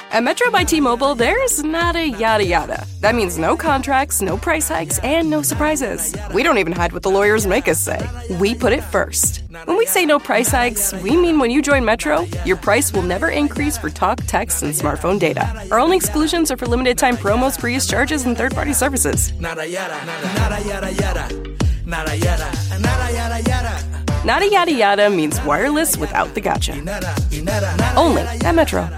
At Metro by T-Mobile, there's not a yada yada. That means no contracts, no price hikes, and no surprises. We don't even hide what the lawyers make us say. We put it first. When we say no price hikes, we mean when you join Metro, your price will never increase for talk, text, and smartphone data. Our only exclusions are for limited time promos, free use charges, and third party services. Nada yada, nada yada yada, nada yada, nada yada yada. Nada yada yada means wireless without the gotcha. Nada, y nada, nada. Only at Metro.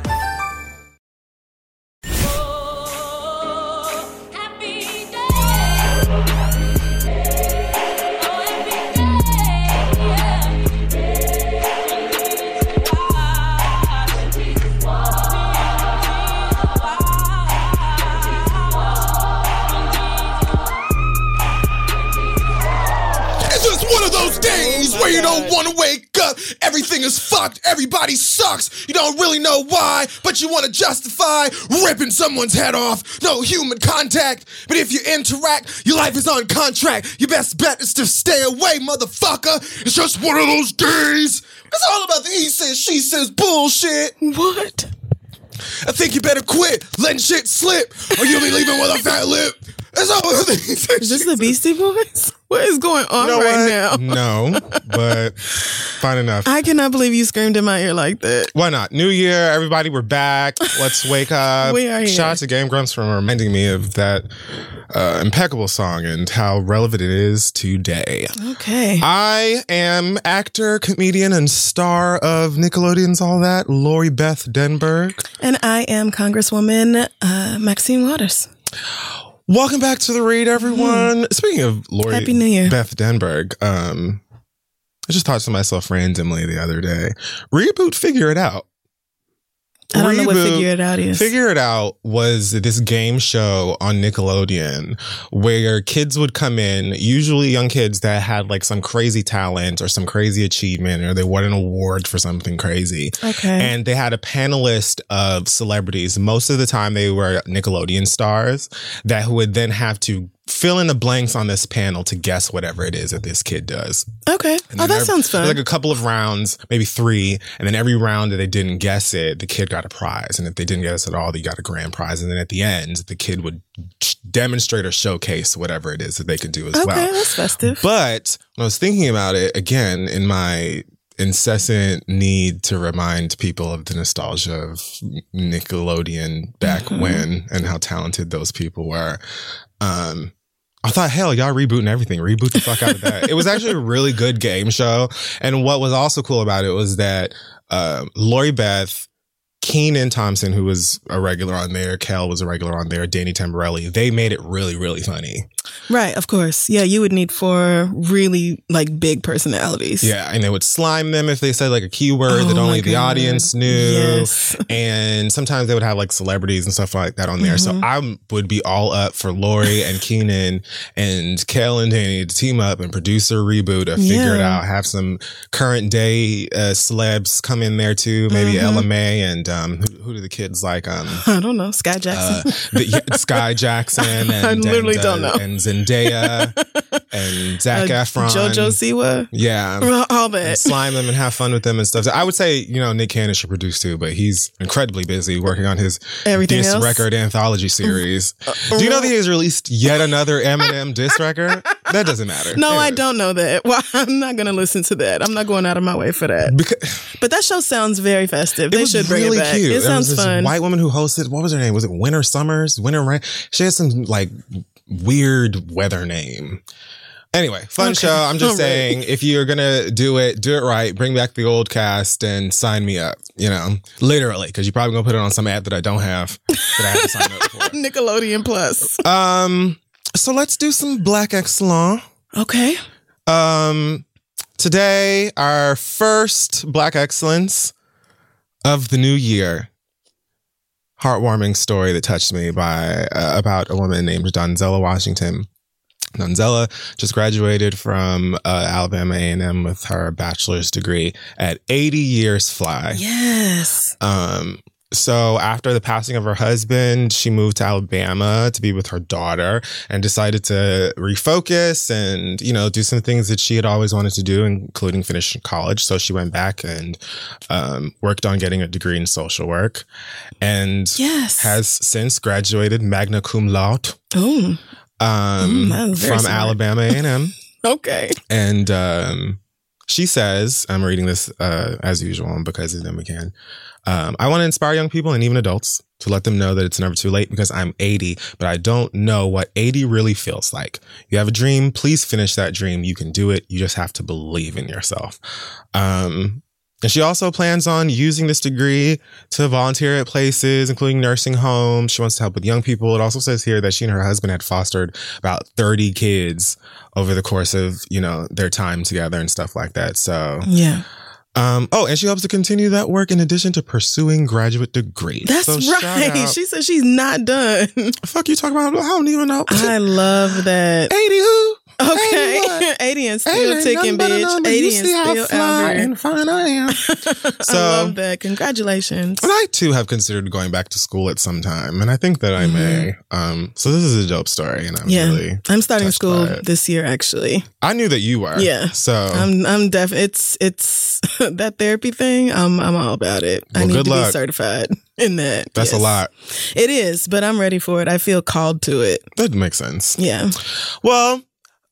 Wake up. Everything is fucked. Everybody sucks. You don't really know why, but you want to justify ripping someone's head off. No human contact. But if you interact, your life is on contract. Your best bet is to stay away, motherfucker. It's just one of those days. It's all about the he says, she says bullshit. What? I think you better quit letting shit slip, or you'll be leaving with a fat lip. That's all. Is this the Beastie Boys? What is going on You know right what? now? No, but fine enough. I cannot believe you screamed in my ear like that. Why not? New year, everybody, we're back. Let's wake up. We are here. Shout out to Game Grumps for reminding me of that uh, impeccable song and how relevant it is today. Okay. I am actor, comedian, and star of Nickelodeon's All That, Lori Beth Denberg. And I am Congresswoman uh, Maxine Waters. Welcome back to the read, everyone. Speaking of Lori. Happy New Year. Beth Denberg, um, I just thought to myself randomly the other day, reboot, figure it out. I don't know what figure it out is. Figure It Out was this game show on Nickelodeon where kids would come in, usually young kids that had like some crazy talent or some crazy achievement or they won an award for something crazy. okay. And they had a panelist of celebrities. Most of the time they were Nickelodeon stars that would then have to fill in the blanks on this panel to guess whatever it is that this kid does. okay. Oh, that every- sounds fun. Like a couple of rounds, maybe three, and then every round that they didn't guess it, the kid got a prize. And if they didn't guess it at all, they got a grand prize. And then at the end, the kid would demonstrate or showcase whatever it is that they could do as okay, well. Okay, that's festive. But when I was thinking about it again, in my incessant need to remind people of the nostalgia of Nickelodeon back Mhm. when and how talented those people were, um, I thought, hell, y'all rebooting everything. Reboot the fuck out of that. it was actually a really good game show. And what was also cool about it was that uh, Lori Beth, Kenan Thompson, who was a regular on there, Kel was a regular on there, Danny Tamberelli, they made it really, really funny. right, of course. Yeah, you would need four really like big personalities. Yeah, and they would slime them if they said like a keyword Oh that only the audience knew. Yes. And sometimes they would have like celebrities and stuff like that on there. So Mhm. I would be all up for Lori and Kenan and Kel and Danny to team up and produce a reboot of Figure It Out. Have some current day uh, celebs come in there too. Maybe Mhm. Ella Mai and um, who, who do the kids like? Um, I don't know. Skai Jackson. uh, the, yeah, Skai Jackson and I literally and, don't uh, know. and Zendaya and Zach Uh, Efron, JoJo Siwa. yeah, All and that. slime them and have fun with them and stuff. So I would say, you know, Nick Cannon should produce too, but he's incredibly busy working on his Everything disc else. record anthology series. Do you know that he has released yet another Eminem disc record? That doesn't matter. No, I don't know that. Well, I'm not going to listen to that. I'm not going out of my way for that. Because But that show sounds very festive. it They was should bring really it back. cute. It was sounds this fun. White woman who hosted. What was her name? Was it Winter Summers? Winter Rain? She had some like weird weather name. Anyway, fun Okay. show. I'm just All right. saying, if you're gonna do it, do it right. Bring back the old cast and sign me up. You know, literally, because you're probably gonna put it on some app that I don't have that I have to sign up for. Nickelodeon Plus. Um, so let's do some Black Excellence. Okay. Um, today, our first Black Excellence of the new year heartwarming story that touched me by uh, about a woman named Donzella Washington. Donzella just graduated from uh, Alabama A&M with her bachelor's degree at 80 years fly. Yes. Um, so after the passing of her husband, she moved to Alabama to be with her daughter and decided to refocus and, you know, do some things that she had always wanted to do, including finish college. So she went back and um, worked on getting a degree in social work and Yes. has since graduated magna cum laude um, Mm, that was very from smart. Alabama A&M. okay. And um, she says, I'm reading this uh, as usual because then we can. Um, I want to inspire young people and even adults to let them know that it's never too late because I'm 80, but I don't know what 80 really feels like. You have a dream, please finish that dream. You can do it. You just have to believe in yourself. Um, and she also plans on using this degree to volunteer at places, including nursing homes. She wants to help with young people. It also says here that she and her husband had fostered about 30 kids over the course of, you know, their time together and stuff like that. So, Yeah. Um, oh, and she hopes to continue that work in addition to pursuing graduate degrees. That's So right. She said she's not done. fuck you talking about? I don't even know. I love that. 80 who? Okay. 80 and still nothing ticking, but a bitch. number. 80 You and see how still fly out here. and fine I am. So, I So- love that. Congratulations. And I too have considered going back to school at some time, and I think that I may. Um, so this is a dope story, and I'm Mm-hmm. Yeah. really. I'm starting school this year actually. I knew that you were. Yeah. So I'm I'm def it's it's that therapy thing. I'm I'm all about it. I need good to luck. be certified in that. that's a lot. It is, but I'm ready for it. I feel called to it. That makes sense. Yeah. Well,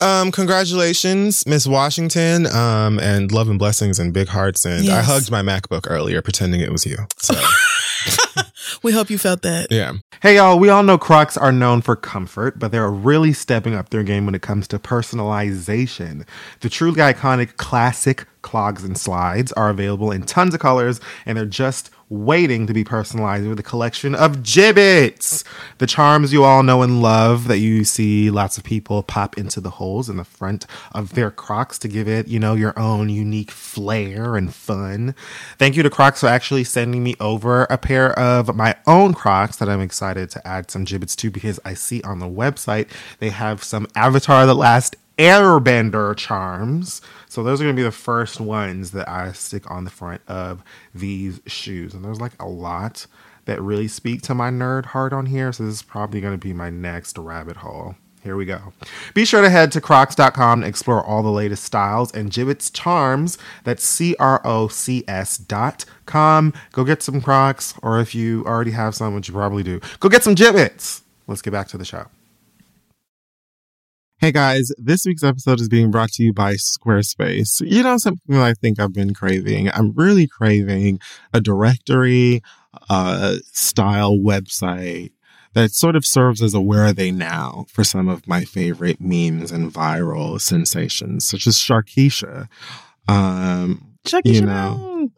um, congratulations, Miss Washington, um, and love and blessings and big hearts. And I hugged my MacBook earlier, pretending it was you. So We hope you felt that. yeah. Hey y'all, we all know Crocs are known for comfort, but they're really stepping up their game when it comes to personalization. The truly iconic classic clogs and slides are available in tons of colors, and they're just waiting to be personalized with a collection of Jibbitz. The charms you all know and love that you see lots of people pop into the holes in the front of their Crocs to give it, you know, your own unique flair and fun. Thank you to Crocs for actually sending me over a pair of my own Crocs that I'm excited to add some Jibbitz to because I see on the website they have some Avatar The Last Airbender charms. So those are going to be the first ones that I stick on the front of these shoes. And there's like a lot that really speak to my nerd heart on here. So this is probably going to be my next rabbit hole. Here we go. Be sure to head to crocs.com to explore all the latest styles and Jibbitz charms. That's C R O C S dot com. Go get some Crocs, or if you already have some, which you probably do, go get some Jibbitz. Let's get back to the show. Hey guys, this week's episode is being brought to you by Squarespace. You know something that I think I've been craving? I'm really craving a directory uh, style website that sort of serves as a where are they now for some of my favorite memes and viral sensations, such as Sharkeisha. Um, Chuck You you know.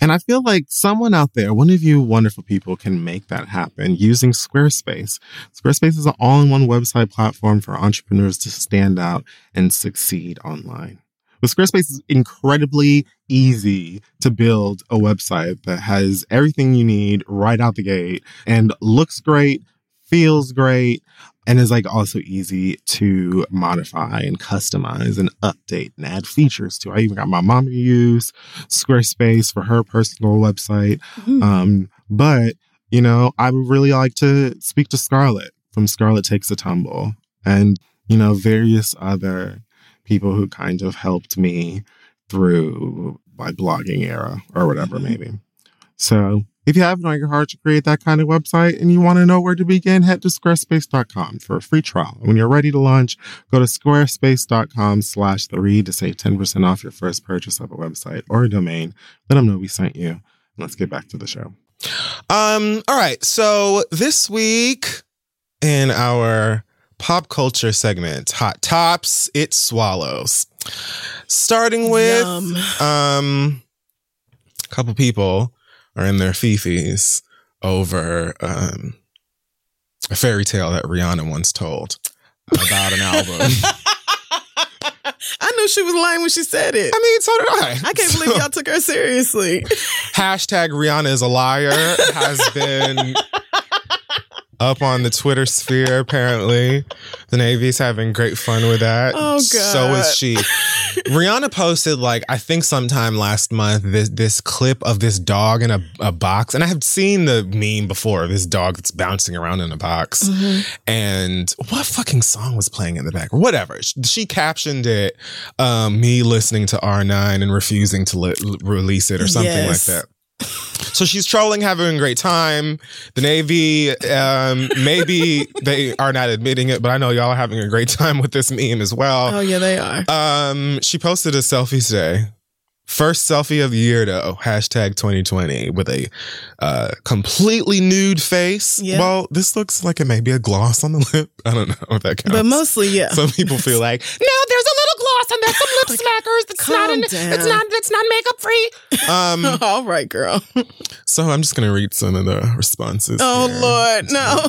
And I feel like someone out there, one of you wonderful people, can make that happen using Squarespace. Squarespace is an all in one website platform for entrepreneurs to stand out and succeed online. With Squarespace, it's incredibly easy to build a website that has everything you need right out the gate and looks great, feels great, and is like also easy to modify and customize and update and add features to. I even got my mom to use Squarespace for her personal website. Mhm. Um, but you know, I would really like to speak to Scarlett from Scarlett Takes a Tumble and you know various other people who kind of helped me through my blogging era or whatever Mhm. maybe. So if you have it on your heart to create that kind of website and you want to know where to begin, head to squarespace.com for a free trial. And when you're ready to launch, go to squarespace.com slash the read to save 10% off your first purchase of a website or a domain. Let them know we sent you. Let's get back to the show. Um, all right. So this week in our pop culture segment, Hot Tops, It Swallows. Starting with Yum. um a couple people are in their fifis over um a fairy tale that Rihanna once told about an album. I knew knew she was lying when she said it. I mean, so did I. I can't believe y'all took her seriously. Hashtag Rihanna is a liar has been up on the Twitter sphere, apparently. The Navy's having great fun with that. Oh, God. So is she. Rihanna posted, like, I think sometime last month, this, this clip of this dog in a, a box. And I have seen the meme before, this dog that's bouncing around in a box. Mm-hmm. And what fucking song was playing in the back? Whatever. She, she captioned it, um, me listening to R9 and refusing to li- release it or something Yes. like that. So she's trolling, having a great time. The Navy, um, maybe they are not admitting it, but I know y'all are having a great time with this meme as well. Oh yeah, they are. Um, she posted a selfie today. First selfie of the year though, hashtag 2020 with a uh, completely nude face. Yeah. Well, this looks like it may be a gloss on the lip. I don't know if that counts. But mostly, yeah. Some people feel like, no, there's a little gloss on some lip smackers. That's not, calm an, down. it's not, that's not makeup free. Um, All right, girl. so I'm just gonna read some of the responses. Oh here. Lord, no.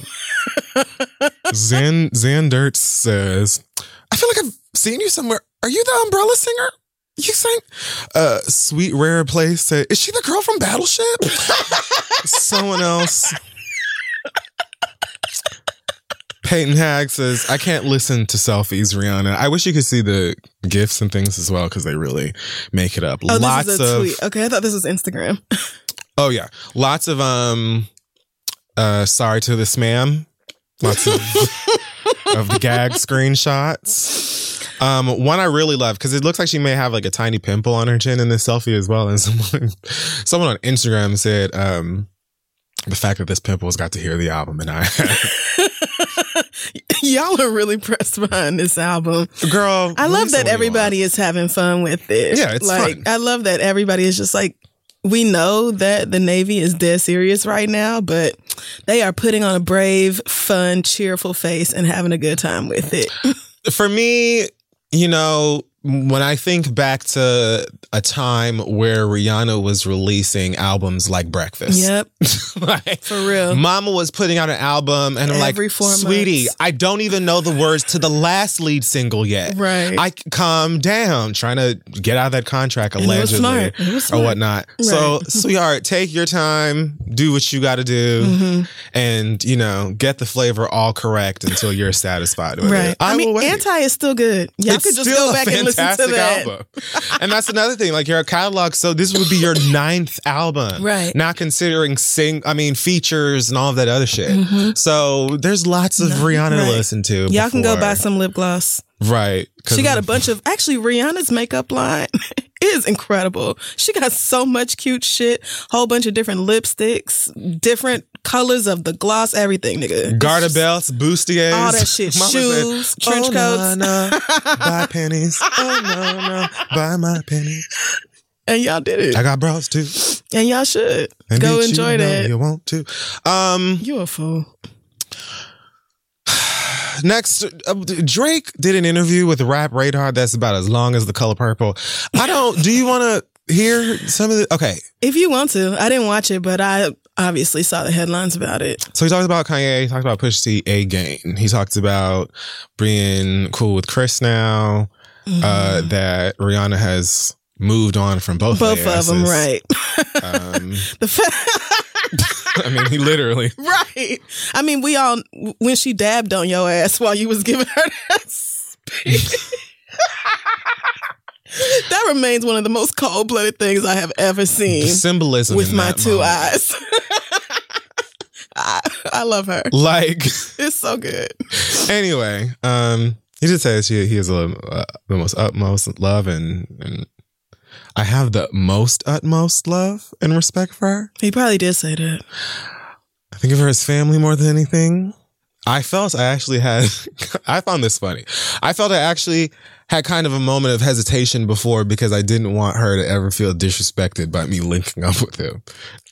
Zan Zandert says, I feel like I've seen you somewhere. Are you the umbrella singer? You sang uh Sweet Rare Place said, Is she the girl from Battleship? Someone else. Peyton Hag says, I can't listen to selfies, Rihanna. I wish you could see the gifs and things as well because they really make it up. Oh, Lots this is a of tweet. Okay, I thought this was Instagram. Oh yeah, lots of um, uh, sorry to this ma'am. Lots of of the gag screenshots. Um, one I really love because it looks like she may have like a tiny pimple on her chin in this selfie as well. And someone, someone on Instagram said, um, the fact that this pimple has got to hear the album and I, Y'all are really pressed behind this album. girl, I love release it when that everybody is having fun with it. Yeah, it's like fun. I love that everybody is just like we know that the Navy is dead serious right now, but they are putting on a brave, fun, cheerful face and having a good time with it. For me, you know, when I think back to a time where Rihanna was releasing albums like Breakfast. yep, like, for real. Mama was putting out an album, and I'm like, sweetie, months. I don't even know the words to the last lead single yet. Right. I calm down, trying to get out of that contract And it was allegedly smart. It was or whatnot. So, sweetheart, take your time, do what you got to do, Mm-hmm. and you know, get the flavor all correct until you're satisfied with Right. it. I, I, mean. Anti is still good. Y'all it's could just still go back and listen fantastic album. and that's another thing. Like your catalog, so this would be your ninth album, Right. Not considering sing, I mean features and all of that other shit. So there's lots of Rihanna to Mm-hmm. listen to. Y'all can go buy some lip gloss. Right. She got a bunch of actually Rihanna's makeup line is incredible. She got so much cute shit, whole bunch of different lipsticks, different colors of the gloss, everything, nigga. Garter belts, bustiers, All that shit. Mama Shoes, trench oh, coats." No, no, buy pennies. Oh no, no, buy my pennies. And y'all did it. I got bras too. and y'all should And go you enjoy know that. You want to? Um. You a fool. Next, uh, Drake did an interview with Rap Radar that's about as long as the color purple. I don't. do you want to hear some of the? Okay, If you want to, I didn't watch it, but I obviously saw the headlines about it. so he talks about Kanye. He talks about Pusha T, A Game. He talks about being cool with Chris now. Uh, that Rihanna has moved on from both. Both of them, right? Um, the fa- I mean, he literally. right. I mean, we all when she dabbed on your ass while you was giving her that speech. that remains one of the most cold blooded things I have ever The seen symbolism with my two moment. eyes. I, love her. Like It's so good. anyway, um, he just says she, he has a, uh, the most utmost love and and I have the most utmost love and respect for her. He probably did say that. I think of her as family more than anything. I felt I actually had, I found this funny. I felt I actually had kind of a moment of hesitation before because I didn't want her to ever feel disrespected by me linking up with him.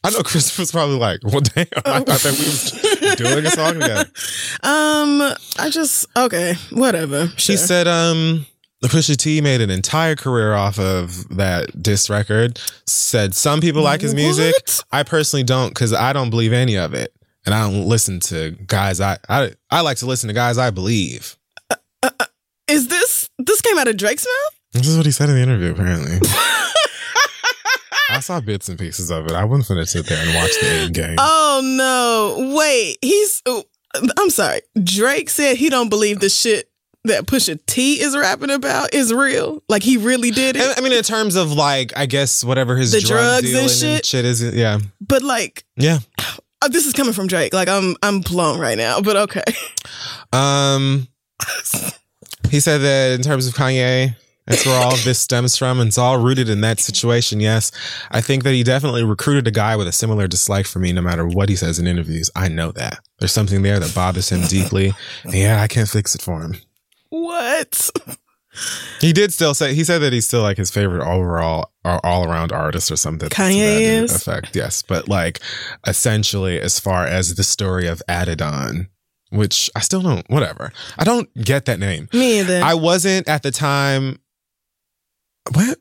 I know Chris was probably like, well, damn, I thought that we was doing a song together. Um, I just okay, whatever. She Sure. said, um, Pusha T made an entire career off of that diss record. Said some people like his music. What? I personally don't because I don't believe any of it. And I don't listen to guys I, I I like to listen to guys I believe. Is this this came out of Drake's mouth? This is what he said in the interview, apparently. I saw bits and pieces of it. I wouldn't finna sit there and watch the end game. Oh no! Wait, he's. oh, I'm sorry. Drake said he don't believe the shit that Pusha T is rapping about is real. Like he really did it. And, I mean, in terms of like, I guess whatever his The drug drugs and dealing shit? is, yeah, but like, yeah. uh, this is coming from Drake. Like I'm, I'm blown right now. But okay. Um, he said that in terms of Kanye, that's where all of this stems from, and it's all rooted in that situation. Yes, I think that he definitely recruited a guy with a similar dislike for me. No matter what he says in interviews, I know that there's something there that bothers him deeply, and yeah, I can't fix it for him. What? He did still say he said that he's still like his favorite overall or all around artist or something. Kanye is? effect, yes. But like essentially, as far as the story of Adidon, which I still don't. Whatever, I don't get that name. Me either. I wasn't at the time. What?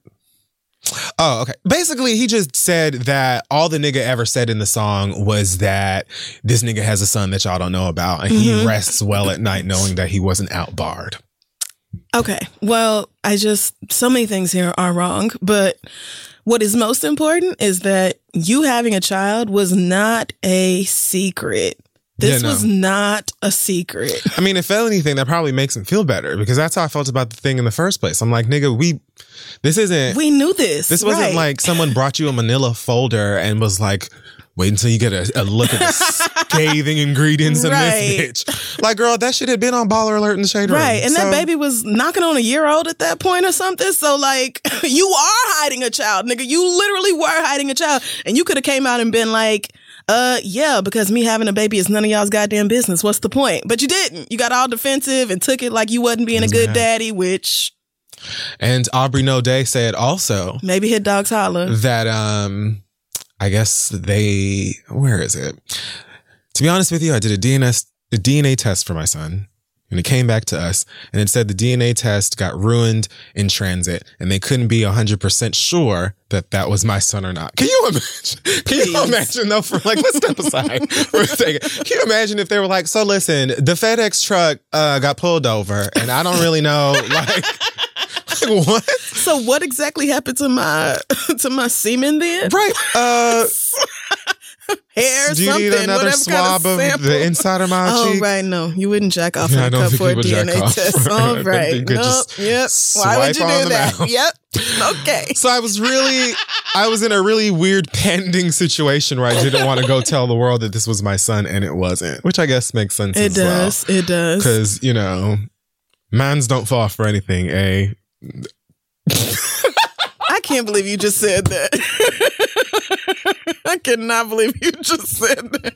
Oh, okay. Basically, he just said that all the nigga ever said in the song was that this nigga has a son that y'all don't know about, and he Mhm. rests well at night knowing that he wasn't out barred. Okay. Well, I just, so many things here are wrong. But what is most important is that you having a child was not a secret. This Yeah, no. was not a secret. I mean, if anything, that probably makes him feel better because that's how I felt about the thing in the first place. I'm like, nigga, we, this isn't, We knew this. this wasn't right. like someone brought you a manila folder and was like, wait until you get a, a look at the scathing ingredients in Right. this bitch. Like, girl, that shit had been on Baller Alert in the Shade Room. Right. And So- that baby was knocking on a year old at that point or something. So like you are hiding a child, nigga. You literally were hiding a child. And you could have came out and been like, uh yeah, because me having a baby is none of y'all's goddamn business. What's the point? But you didn't. You got all defensive and took it like you wasn't being a good Yeah. daddy, which And Aubrey No Day said also maybe hit dogs holler. that um I guess they where is it? To be honest with you, I did a DNA a DNA test for my son. And it came back to us and it said the DNA test got ruined in transit and they couldn't be 100% sure that that was my son or not. Can you imagine? Can you imagine though for like, let's step aside for a second. Can you imagine if they were like, so listen, the FedEx truck uh, got pulled over and I don't really know like, like what? So what exactly happened to my to my semen then? Right. Uh, Hair, do you something, need another swab kind of, of the inside of my Oh cheek? right, no, you wouldn't jack off Yeah, in I a cup for a you would jack DNA test. I All right, nope, yep. Why would you do that? Yep. Okay. So I was really, I was in a really weird pending situation where I didn't want to go tell the world that this was my son and it wasn't, which I guess makes sense. It does. It does. Because, you know, mans don't fall for anything, eh? I can't believe you just said that. I cannot believe you just said that.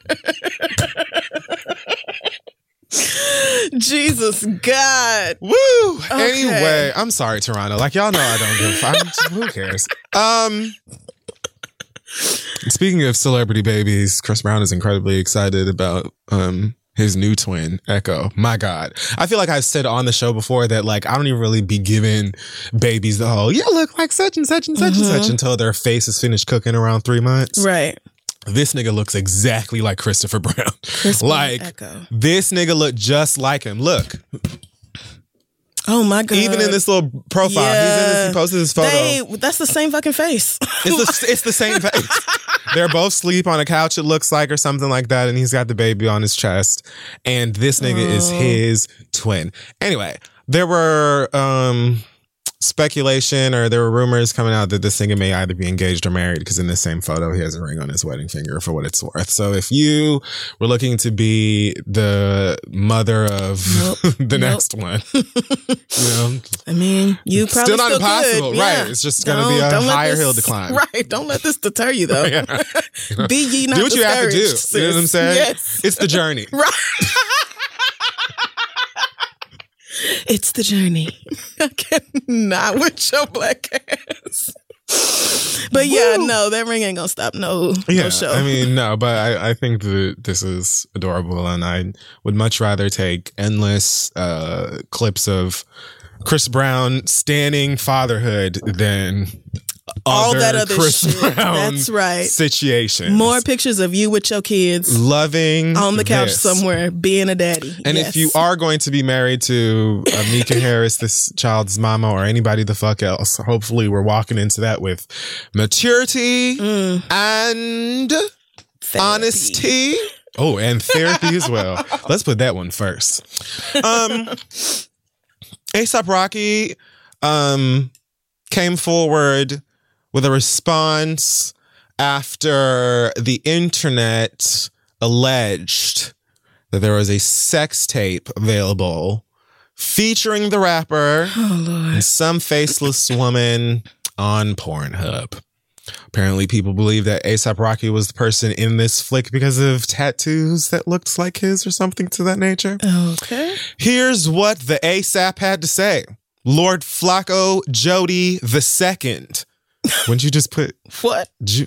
Jesus God. Woo! Okay. Anyway, I'm sorry, Toronto. Like, y'all know I don't give fuck. Who cares? Um, speaking of celebrity babies, Chris Brown is incredibly excited about um his new twin, Aeko. My God. I feel like I've said on the show before that like I don't even really be giving babies the whole, you look like such and such and such and such mm-hmm. until their face is finished cooking around three months. Right. This nigga looks exactly like Christopher Brown. Like Aeko. this nigga look just like him. Look, Oh my God. even in this little profile, he's in this, he posted his photo. They, that's the same fucking face. It's the, it's the same face. They're both sleep on a couch, it looks like, or something like that. And he's got the baby on his chest. And this nigga is his twin. Anyway, there were um speculation or there were rumors coming out that this nigga may either be engaged or married because in the same photo he has a ring on his wedding finger for what it's worth. So if you were looking to be the mother of Nope. the Nope. next one, you know, I mean, you probably Still not could. impossible, Yeah. right. It's just gonna be a higher this- hill to climb. Right. Don't let this deter you though. Be ye not do what you have to do. discouraged, You know what I'm saying? Yes. It's the journey. Right. It's the journey. I cannot with your black ass. But yeah, no, that ring ain't gonna stop no, Yeah, no show. I mean, no, but I, I think that this is adorable, and I would much rather take endless uh, clips of Chris Brown standing fatherhood than All that other Chris shit. Brown That's right. situation. More pictures of you with your kids loving on the couch this. somewhere being a daddy. And Yes. if you are going to be married to uh, Mika Harris, this child's mama, or anybody the fuck else, hopefully we're walking into that with maturity Mm. and honesty. Oh, and therapy as well. Let's put that one first. Um, ASAP Rocky um, came forward with a response after the internet alleged that there was a sex tape available featuring the rapper oh, and some faceless woman on Pornhub. Apparently, people believe that ASAP Rocky was the person in this flick because of tattoos that looked like his or something to that nature. Okay. Here's what the ASAP had to say Lord Flacko Jodye the second. Wouldn't you just put What? Ju-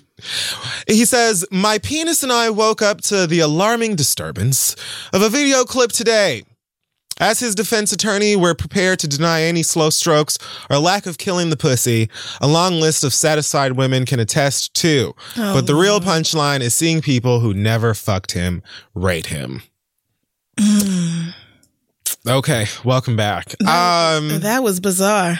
He says, My penis and I woke up to the alarming disturbance of a video clip today. As his defense attorney, we're prepared to deny any slow strokes or lack of killing the pussy. A long list of satisfied women can attest to. but the real oh. punchline is seeing people who never fucked him rate him. Mm. Okay, welcome back. Um, That was bizarre.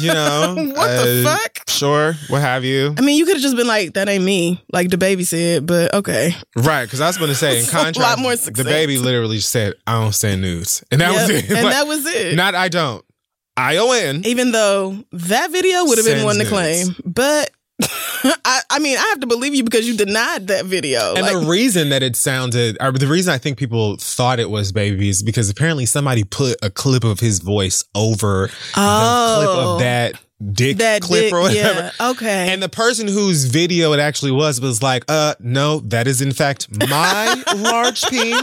you know, What the uh, fuck? Sure, what have you? I mean, you could have just been like, "That ain't me," like the baby said. But okay, Right, because I was going to say, in It's a lot contrast, the baby literally said, "I don't send nudes," and that was it. and Like, that was it. Not I don't. I O N. Even though that video would have been one to nudes. claim, but I, I mean, I have to believe you because you denied that video. And Like, the reason that it sounded, or the reason I think people thought it was baby is because apparently somebody put a clip of his voice over the clip Oh. of that dick that clip dick, or whatever. Yeah, okay. And the person whose video it actually was was like, uh, no, that is in fact my large peen.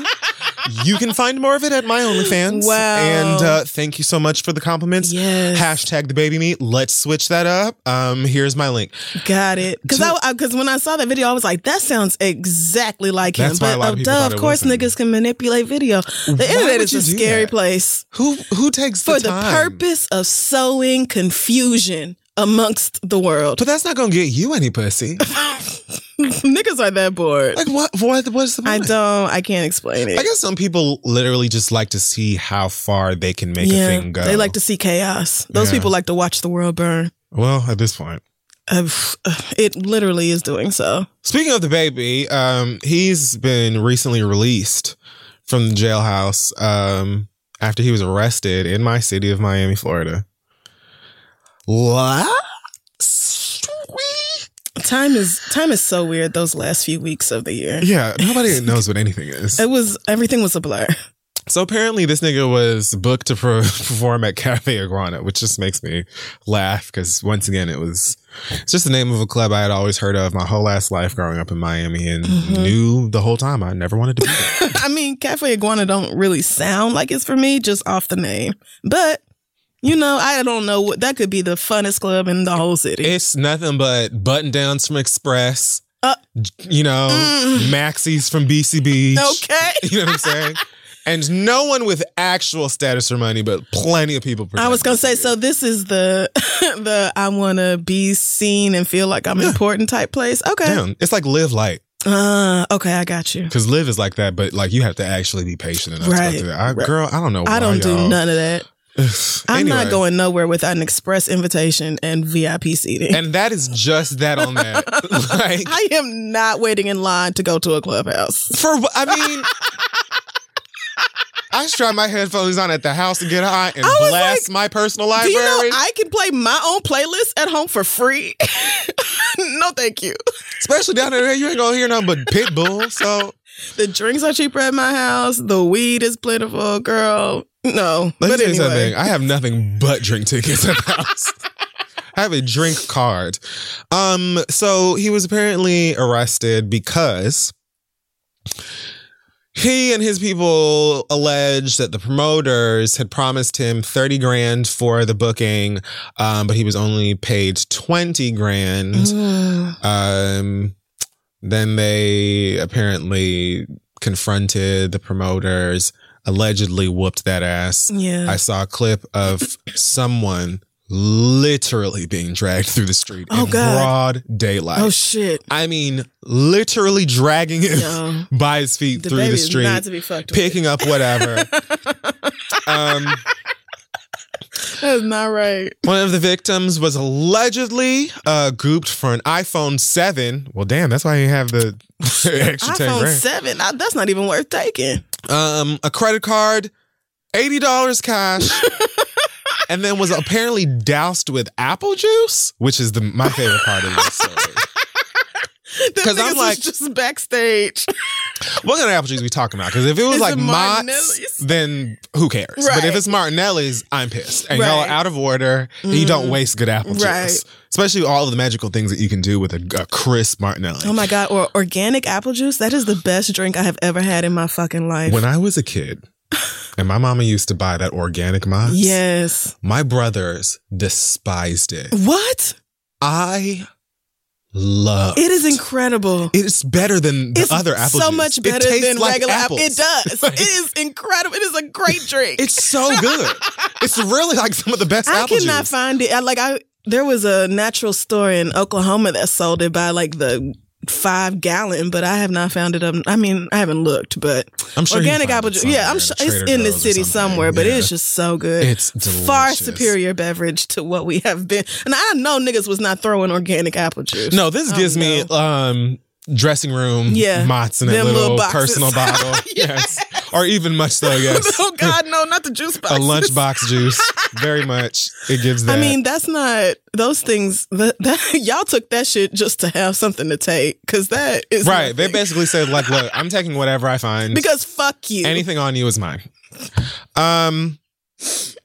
You can find more of it at my OnlyFans. Wow. And uh, thank you so much for the compliments. Yes. Hashtag the baby meat. Let's switch that up. Um, here's my link. Got it. Because I because when I saw that video, I was like, that sounds exactly like him. That's why a But lot of uh, people duh, thought of it course, was him. niggas can manipulate video. The Why internet would is a do scary that? place Who who takes for the the time? purpose of sowing confusion amongst the world. But that's not gonna get you any pussy. niggas are that bored. Like what? What? What's the Point? I don't. I can't explain it. I guess some people literally just like to see how far they can make a thing go. they like to see chaos. Those Yeah. people like to watch the world burn. Well, at this point. Uh, it literally is doing so. Speaking of the baby, um, he's been recently released from the jailhouse um, after he was arrested in my city of Miami, Florida. Week? Time is time is so weird. Those last few weeks of the year. Yeah, nobody knows what anything is. It was everything was a blur. So apparently, this nigga was booked to pro- perform at Cafe Iguana, which just makes me laugh because once again, it was just the name of a club I had always heard of my whole ass life growing up in Miami and Mm-hmm. knew the whole time I never wanted to be there. I mean, Cafe Iguana don't really sound like it's for me just off the name. But you know, I don't know what that could be the funnest club in the whole city. it's nothing but button downs from Express, Uh, you know, maxis from BCB. Okay. You know what I'm saying? And no one with actual status or money, but plenty of people. I was gonna say, so this is the the I want to be seen and feel like I'm important type place. Okay, Damn, it's like live light. uh, okay, I got you. Because live is like that, but like you have to actually be patient enough to Right. that. I, Girl, I don't know. I don't do y'all- none of that. I'm not going nowhere without an express invitation and VIP seating. And that is just that on that. like I am not waiting in line to go to a clubhouse. for I mean. I strap my headphones on at the house to get high and blast like, my personal Do library. you know I can play my own playlist at home for free? no, thank you. Especially down there, you ain't gonna hear nothing but Pitbull. So The drinks are cheaper at my house. The weed is plentiful, girl. No, let me but tell you anyway, something. I have nothing but drink tickets at the house. I have a drink card. Um, so he was apparently arrested because he and his people alleged that the promoters had promised him 30 grand for the booking, um, but he was only paid 20 grand. Um, then they apparently confronted the promoters, allegedly whooped that ass. Yeah. I saw a clip of someone literally being dragged through the street Oh, in God. broad daylight. Oh shit. I mean, literally dragging him Yo. by his feet The through the street, not to be fucked with. picking up whatever. um, That's not right. one of the victims was allegedly uh, grouped for an iPhone 7. Well, damn, that's why you have the extra 10 iPhone grand. seven. I, that's not even worth taking. um, a credit card, eighty dollars cash, and then was apparently doused with apple juice, which is the my favorite part of this story. Because I'm like- just backstage. What kind of apple juice we talking about? Because if it was Is like it Mott's, then who cares? But if it's Martinelli's, I'm pissed. And y'all are out of order. And you don't mm. waste good apple juice, Right. especially all of the magical things that you can do with a, a crisp Martinelli. Oh my god! Or organic apple juice. That is the best drink I have ever had in my fucking life. When I was a kid, and my mama used to buy that organic Mott's, yes. my brothers despised it. What? I love It is incredible. It's better than the It's other apple so juice. much better than like regular apple. apples. It does. Like, it is incredible. It is a great drink. It's so good. it's really like some of the best apples. I apple cannot juice. find it. I, like I, there was a natural store in Oklahoma that sold it by like the five gallon, but I have not found it. Um, I mean, I haven't looked, but I'm sure organic apple juice. Yeah, I'm sure it's in the city somewhere, but Yeah. it's just so good. It's far superior beverage to what we have been. And I know niggas was not throwing organic apple juice. No, this Oh, gives me um dressing room Yeah. Mott's in a little, little personal bottle. yes. Or even much so, yes. oh God, no, not the juice box. a lunchbox juice. Very much. It gives that. I mean, that's not those things. That, that y'all took that shit just to have something to take, because that is right. They basically said, like, look, I'm taking whatever I find. because fuck you. anything on you is mine. Um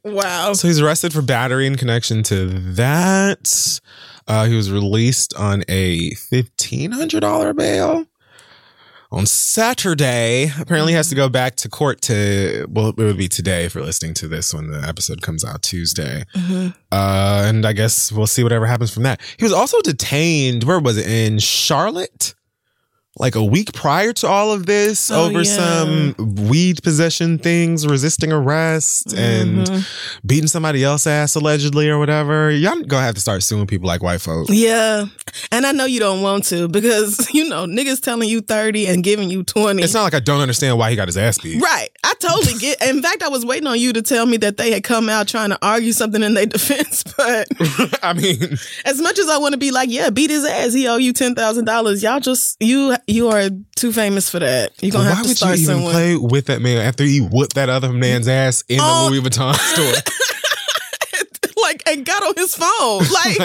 wow. So he's arrested for battery in connection to that. Uh, he was released on a fifteen hundred dollar bail on Saturday. Apparently, has to go back to court to well, it would be today if you're listening to this when the episode comes out Tuesday. Mhm. Uh, and I guess we'll see whatever happens from that. He was also detained. Where was it in Charlotte? Like a week prior to all of this, Oh, over yeah. some weed possession things, resisting arrest, and Mhm. beating somebody else ass allegedly or whatever. Y'all gonna have to start suing people like white folks. Yeah, and I know you don't want to because you know niggas telling you thirty and giving you twenty. It's not like I don't understand why he got his ass beat. Right. I totally get. In fact, I was waiting on you to tell me that they had come out trying to argue something in their defense. But I mean, as much as I want to be like, yeah, beat his ass. He owe you ten thousand dollars. Y'all just you you are too famous for that. You're gonna why have to would you even play with that man after you whooped that other man's ass in Oh. the Louis Vuitton store? like and got on his phone. Like,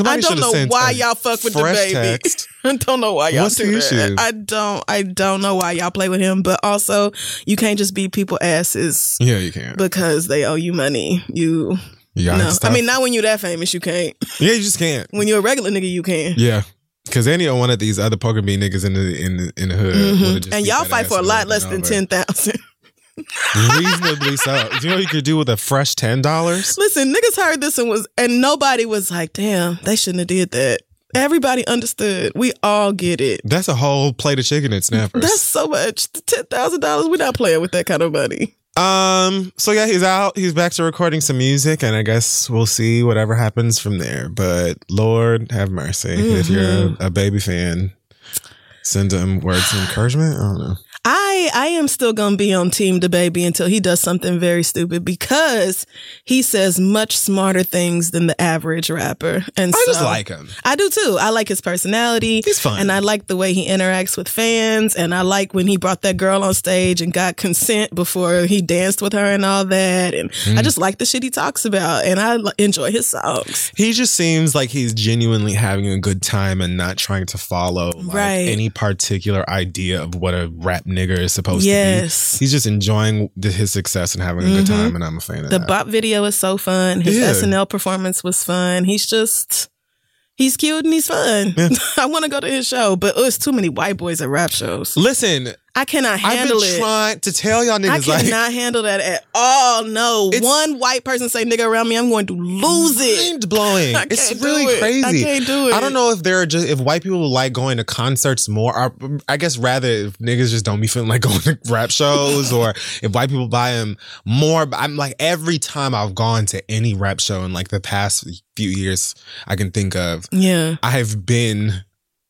Like, I don't know why y'all fuck with the baby. text. I don't know why y'all What's do that. I don't. I don't know why y'all play with him. But also, you can't just beat people asses Yeah, you can. because they owe you money. You gotta no. I mean, not when you're that famous, you can't. yeah, you just can't. When you're a regular nigga, you can. Yeah. Cause any of one of these other poker bean niggas in the in the in the hood, Mhm. just And y'all fight for a lot less than ten thousand. Reasonably so. Do you know what you could do with a fresh ten dollars? Listen, niggas heard this and was, and nobody was like, "Damn, they shouldn't have did that." Everybody understood. We all get it. That's a whole plate of chicken at Snappers. That's so much. Ten thousand dollars. We're not playing with that kind of money. Um. So yeah, he's out. He's back to recording some music, and I guess we'll see whatever happens from there. But Lord have mercy, if you're Mm-hmm. a, a baby fan, send him words of encouragement. I don't know. I I am still gonna be on Team the Baby until he does something very stupid because he says much smarter things than the average rapper. And I so, just like him. I do too. I like his personality. He's fun. And I like the way he interacts with fans. And I like when he brought that girl on stage and got consent before he danced with her and all that. And I Mm. just like the shit he talks about. And I enjoy his songs. He just seems like he's genuinely having a good time and not trying to follow like, Right. any particular idea of what a rap nigger is supposed Yes. to be. He's just enjoying the, his success and having a good Mhm. time, and I'm a fan of The that. bop video is so fun. His Yeah. SNL performance was fun. He's just. He's cute and he's fun. Yeah. I want to go to his show, but oh, it's too many white boys at rap shows. Listen, I cannot handle I've been it. trying to tell y'all I niggas like cannot handle that at all. No, one white person say nigga around me, I'm going to lose it. mind blowing. I It's really it. crazy. I can't do it. I don't know if they're just if white people like going to concerts more. Or I guess rather if niggas just don't be feeling like going to rap shows, or if white people buy them more. I'm like every time I've gone to any rap show in like the past few years, I can think of, Yeah. I have been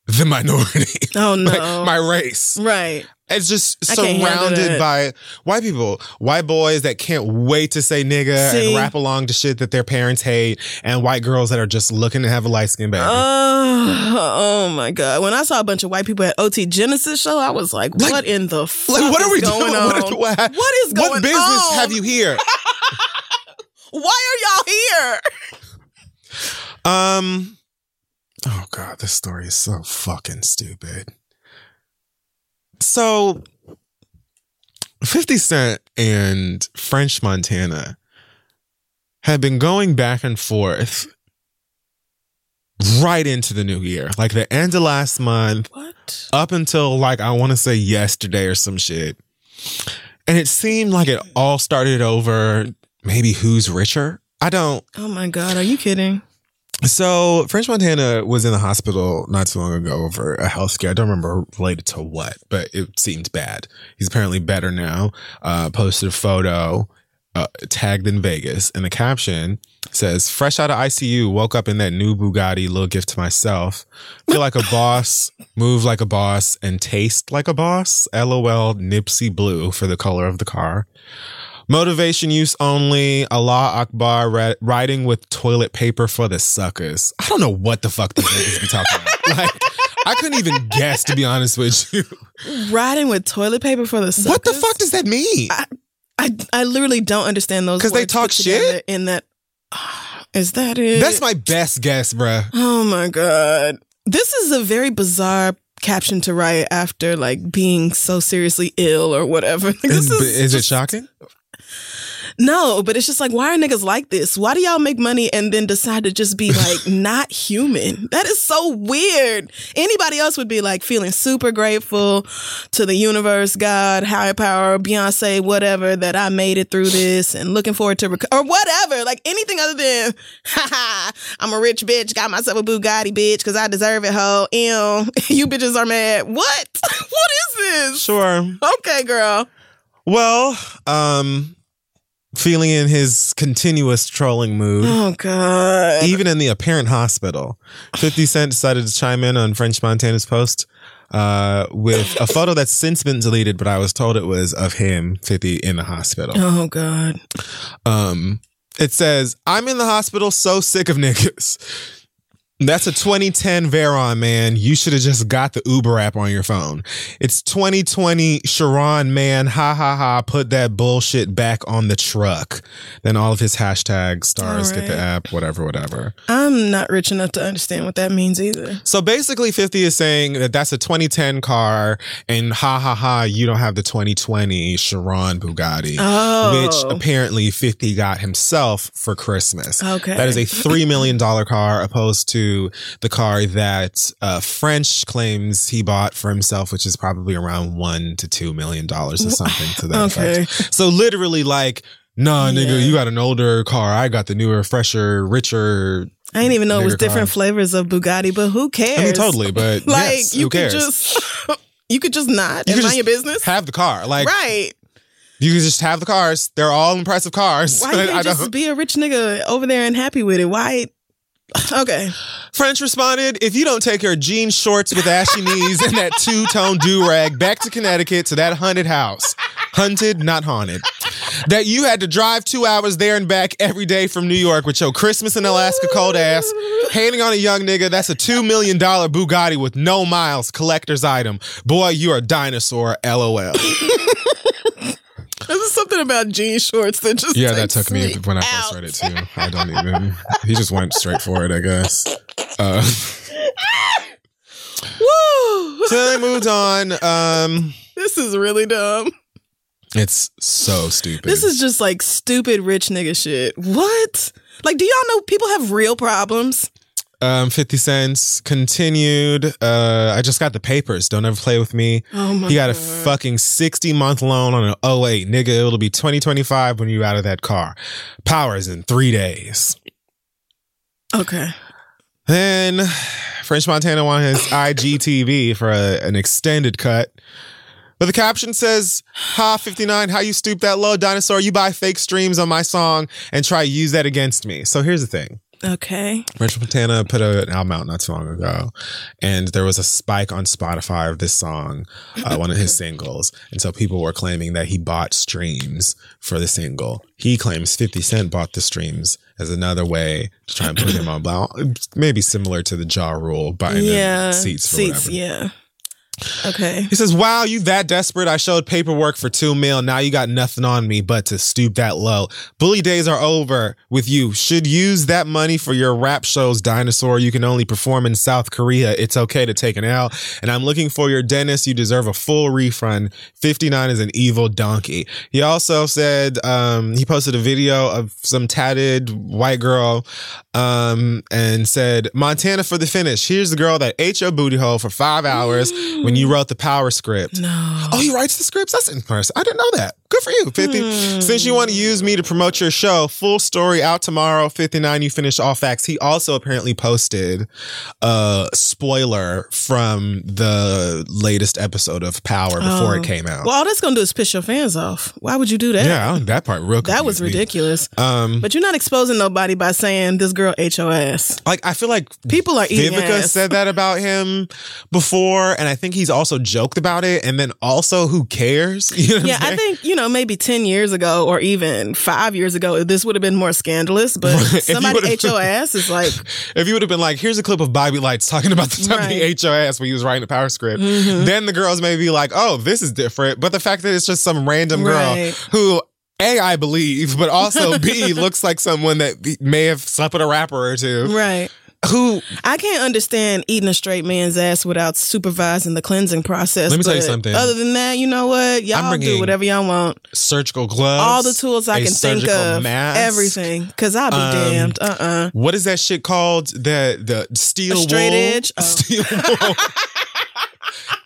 the minority. Oh no. like my race. right. It's just I can't surrounded by white people, white boys that can't wait to say nigga See? and rap along to shit that their parents hate, and white girls that are just looking to have a light skin baby. Oh, oh my god! When I saw a bunch of white people at OT Genasis show, I was like, Like- "What in the fuck like, what are we going doing? on? What, are- what, what is going on? What business on? have you here? Why are y'all here? Um. Oh god, this story is so fucking stupid. So, Fifty Cent and French Montana had been going back and forth right into the new year, like the end of last month, What? up until like I want to say yesterday or some shit. And it seemed like it all started over maybe who's richer. I don't Oh my god! Are you kidding? So French Montana was in the hospital not too long ago over a health scare. I don't remember related to what, but it seemed bad. He's apparently better now. Uh, posted a photo uh, tagged in Vegas, and the caption says, "Fresh out of ICU, woke up in that new Bugatti. Little gift to myself. Feel like a boss, move like a boss, and taste like a boss. LOL. Nipsey Blue for the color of the car." Motivation use only. Allah Akbar. Ri- Writing with toilet paper for the suckers. I don't know what the fuck these niggas be talking about. Like, I couldn't even guess to be honest with you. Riding with toilet paper for the suckers? What the fuck does that mean? I I literally don't understand those because they talk shit? In that, is that it? That's my best guess, bruh. Oh my god. This is a very bizarre caption to write after like being so seriously ill or whatever. Like, this Is, is, is it shocking? No, but it's just like why are niggas like this? Why do y'all make money and then decide to just be like not human? That is so weird. Anybody else would be like feeling super grateful to the universe, God, higher power, Beyonce, whatever that I made it through this and looking forward to rec- or whatever, like anything other than haha, I'm a rich bitch, got myself a Bugatti bitch because I deserve it, ho. Ew. you bitches are mad. What? what is this? Sure. Okay, girl. Well, um, feeling in his continuous trolling mood. Oh god. Even in the apparent hospital, 50 Cent decided to chime in on French Montana's post uh, with a photo that's since been deleted, but I was told it was of him, 50, in the hospital. Oh god. Um, it says, I'm in the hospital so sick of niggas. That's a 2010 Veyron, man. You should have just got the Uber app on your phone. It's 2020 Chiron, man. Ha ha ha. Put that bullshit back on the truck. Then all of his hashtags, stars, get the app, whatever, whatever. I'm not rich enough to understand what that means either. So basically, 50 is saying that that's a 2010 car, and ha ha ha, you don't have the 2020 Chiron Bugatti, Oh. which apparently 50 got himself for Christmas. Okay. That is a $3 million car opposed to the car that uh, French claims he bought for himself, which is probably around one to $2 million or something to that Okay. effect. So literally, like, nah, nigga, Yeah. you got an older car. I got the newer, fresher, richer. I didn't even know it was different car. flavors of Bugatti, but who cares? I mean, totally, but like yes, you who could cares? just you could just not You and mind your business. have the car. Like right. you can just have the cars. They're all impressive cars. Why can't just be a rich nigga over there and happy with it? Why Okay. French responded, if you don't take your jean shorts with ashy knees and that two-tone do-rag back to Connecticut to that haunted house. Hunted, not haunted. That you had to drive two hours there and back every day from New York with your Christmas in Alaska cold ass, hating on a young nigga. That's a $2 million Bugatti with no miles, collector's item. Boy, you're a dinosaur, LOL. There's something about jean shorts that just Yeah, that took me when I first out. read it too. I don't even. He just went straight for it, I guess. Uh, Woo! so then I moved on. Um, This is really dumb. it's so stupid. This is just like stupid rich nigga shit. What? Like, do y'all know people have real problems? Um, 50 cents continued. Uh, I just got the papers. Don't ever play with me. Oh my he got a God. fucking 60 month loan on an 08. Nigga, it'll be 2025 when you out of that car. Powers in three days. Okay. Then French Montana won his IGTV for a, an extended cut. But the caption says, Ha 59, how you stoop that low, dinosaur? You buy fake streams on my song and try to use that against me. So here's the thing. Okay. French Montana put a- an album out not too long ago, and there was a spike on Spotify of this song, uh, one of his singles. And so people were claiming that he bought streams for the single. He claims 50 Cent bought the streams as another way to try and put him on. Maybe similar to the Ja Rule buying yeah. seats for seats. whatever. Yeah. Okay. He says, Wow, you that desperate. I showed paperwork for two mil. Now you got nothing on me but to stoop that low. Bully days are over with you. Should use that money for your rap shows, dinosaur. You can only perform in South Korea. It's okay to take an L. And I'm looking for your dentist. You deserve a full refund. 59 is an evil donkey. He also said, um, he posted a video of some tatted white girl, um, and said, Montana for the finish. Here's the girl that ate your booty hole for five hours when you wrote the power script. No. Oh, he writes the scripts? That's impressive. I didn't know that. Good for you, 50. Since you want to use me to promote your show, full story out tomorrow, 59, you finish all facts. He also apparently posted a spoiler from the latest episode of Power before Oh. it came out. Well, all that's gonna do is piss your fans off. Why would you do that? yeah, that part real That was ridiculous. Um, But you're not exposing nobody by saying this girl ate your ass. like I feel like People are eating Vivica ass. said that about him before, and I think he's also joked about it. And then also, who cares? You know Yeah, I think, you know, maybe 10 years ago or even five years ago, this would have been more scandalous. But Right. Somebody ate your ass is like, If you would have been like, here's a clip of Bobby Lytes talking about the time he ate your ass when he was writing the power script, Mhm. then the girls may be like, oh, this is different. But the fact that it's just some random girl Right. who, A, I believe, but also B, looks like someone that may have slept with a rapper or two. right. Who, I can't understand eating a straight man's ass without supervising the cleansing process. Let me tell you something. Other than that, you know what? Y'all do whatever y'all want. surgical gloves? All the tools I can think of. mask. Everything. Because I'll be Um, damned. Uh uh What is that shit called? The the steel A straight wool? edge? Oh. Steel wool.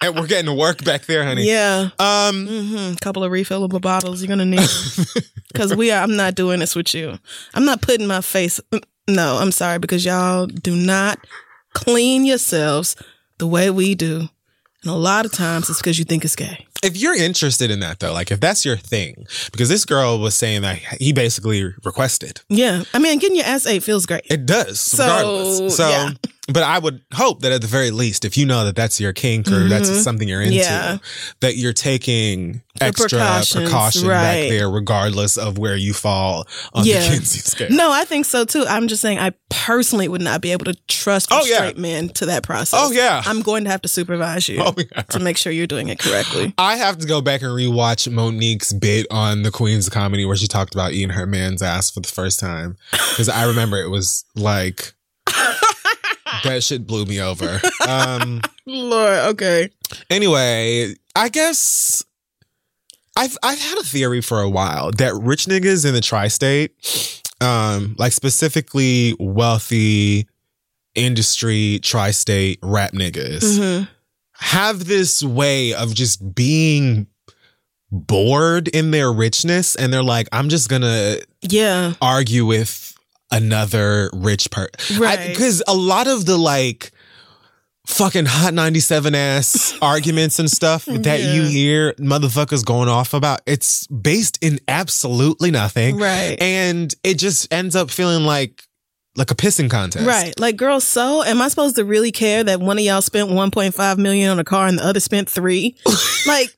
and we're getting to work back there, honey. Yeah. Um, hmm Couple of refillable bottles you're gonna need because we are. I'm not doing this with you. I'm not putting my face. No, I'm sorry because y'all do not clean yourselves the way we do, and a lot of times it's because you think it's gay. if you're interested in that though, like if that's your thing, because this girl was saying that he basically requested. Yeah, I mean, getting your ass ate feels great. It does, So, regardless. So, yeah. But I would hope that at the very least, if you know that that's your kink or that's Mhm. something you're into, Yeah. that you're taking The extra precaution back there, regardless of where you fall on Yeah. the Kinsey scale. No, I think so too. I'm just saying, I personally would not be able to trust a Oh, yeah. straight man to that process. Oh, yeah. I'm going to have to supervise you Oh, yeah. to make sure you're doing it correctly. I have to go back and rewatch Mo'Nique's bit on the Queen's Comedy where she talked about eating her man's ass for the first time. Because I remember it was like that shit blew me over. Um Lord, okay. anyway, I guess I've I've had a theory for a while that rich niggas in the tri-state, um, like specifically wealthy industry tri-state rap niggas hmm have this way of just being bored in their richness and they're like i'm just gonna Yeah. argue with another rich person Right. because a lot of the like fucking hot 97 ass arguments and stuff that you hear motherfuckers going off about it's based in absolutely nothing Right. and it just ends up feeling like like a pissing contest Right. Like, girl, so am I supposed to really care that one of y'all spent 1.5 million on a car and the other spent three? like,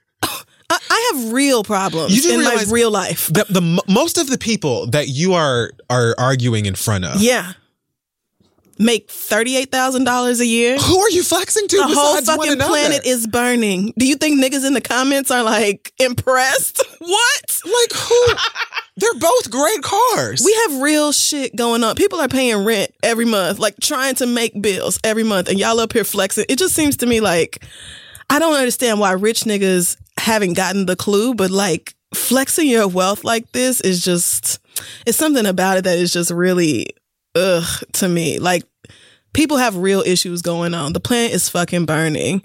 I, I have real problems in my real life. the, the most of the people that you are are arguing in front of Yeah. Make $38,000 a year. who are you flexing to The whole fucking planet is burning. Do you think niggas in the comments are like impressed? what? like who they're both great cars We have real shit going on. People are paying rent every month, like trying to make bills every month, and y'all up here flexing. It just seems to me like I don't understand why rich niggas haven't gotten the clue, but like flexing your wealth like this is just it's something about it that is just really ugh to me. Like people have real issues going on. The planet is fucking burning.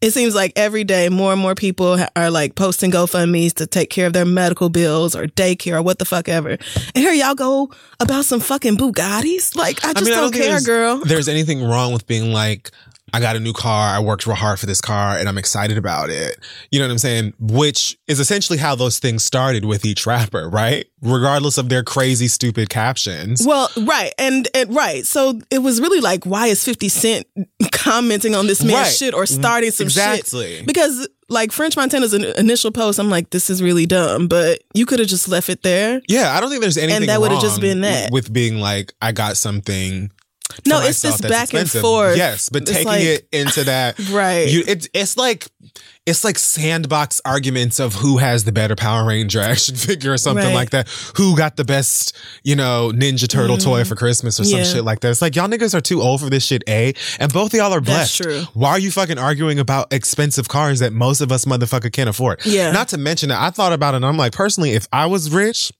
It seems like every day more and more people are like posting GoFundMe's to take care of their medical bills or daycare or what the fuck ever. And here y'all go about some fucking Bugattis. Like I just don't, think care, there's, girl. There's anything wrong with being like, I got a new car. I worked real hard for this car and I'm excited about it. You know what I'm saying? Which is essentially how those things started with each rapper, right? Regardless of their crazy, stupid captions. Well, right, and, and right. So it was really like, why is Fifty Cent commenting on this man's Right. shit or starting some shit? Exactly. shit? Because like French Montana's initial post, I'm like, this is really dumb. But you could have just left it there. Yeah, I don't think there's anything And that would've just been that. with being like, I got something. No, it's that's back and forth. Yes, but It's taking like- it into that, Right. You, it's it's like it's like sandbox arguments of who has the better Power Ranger action figure or something Right. like that. Who got the best, you know, Ninja Turtle mm. toy for Christmas or some. Yeah. shit like that. It's like y'all niggas are too old for this shit. A and both of y'all are That's blessed. true. Why are you fucking arguing about expensive cars that most of us motherfucker can't afford? Yeah. Not to mention that I thought about it and I'm like, personally, if I was rich,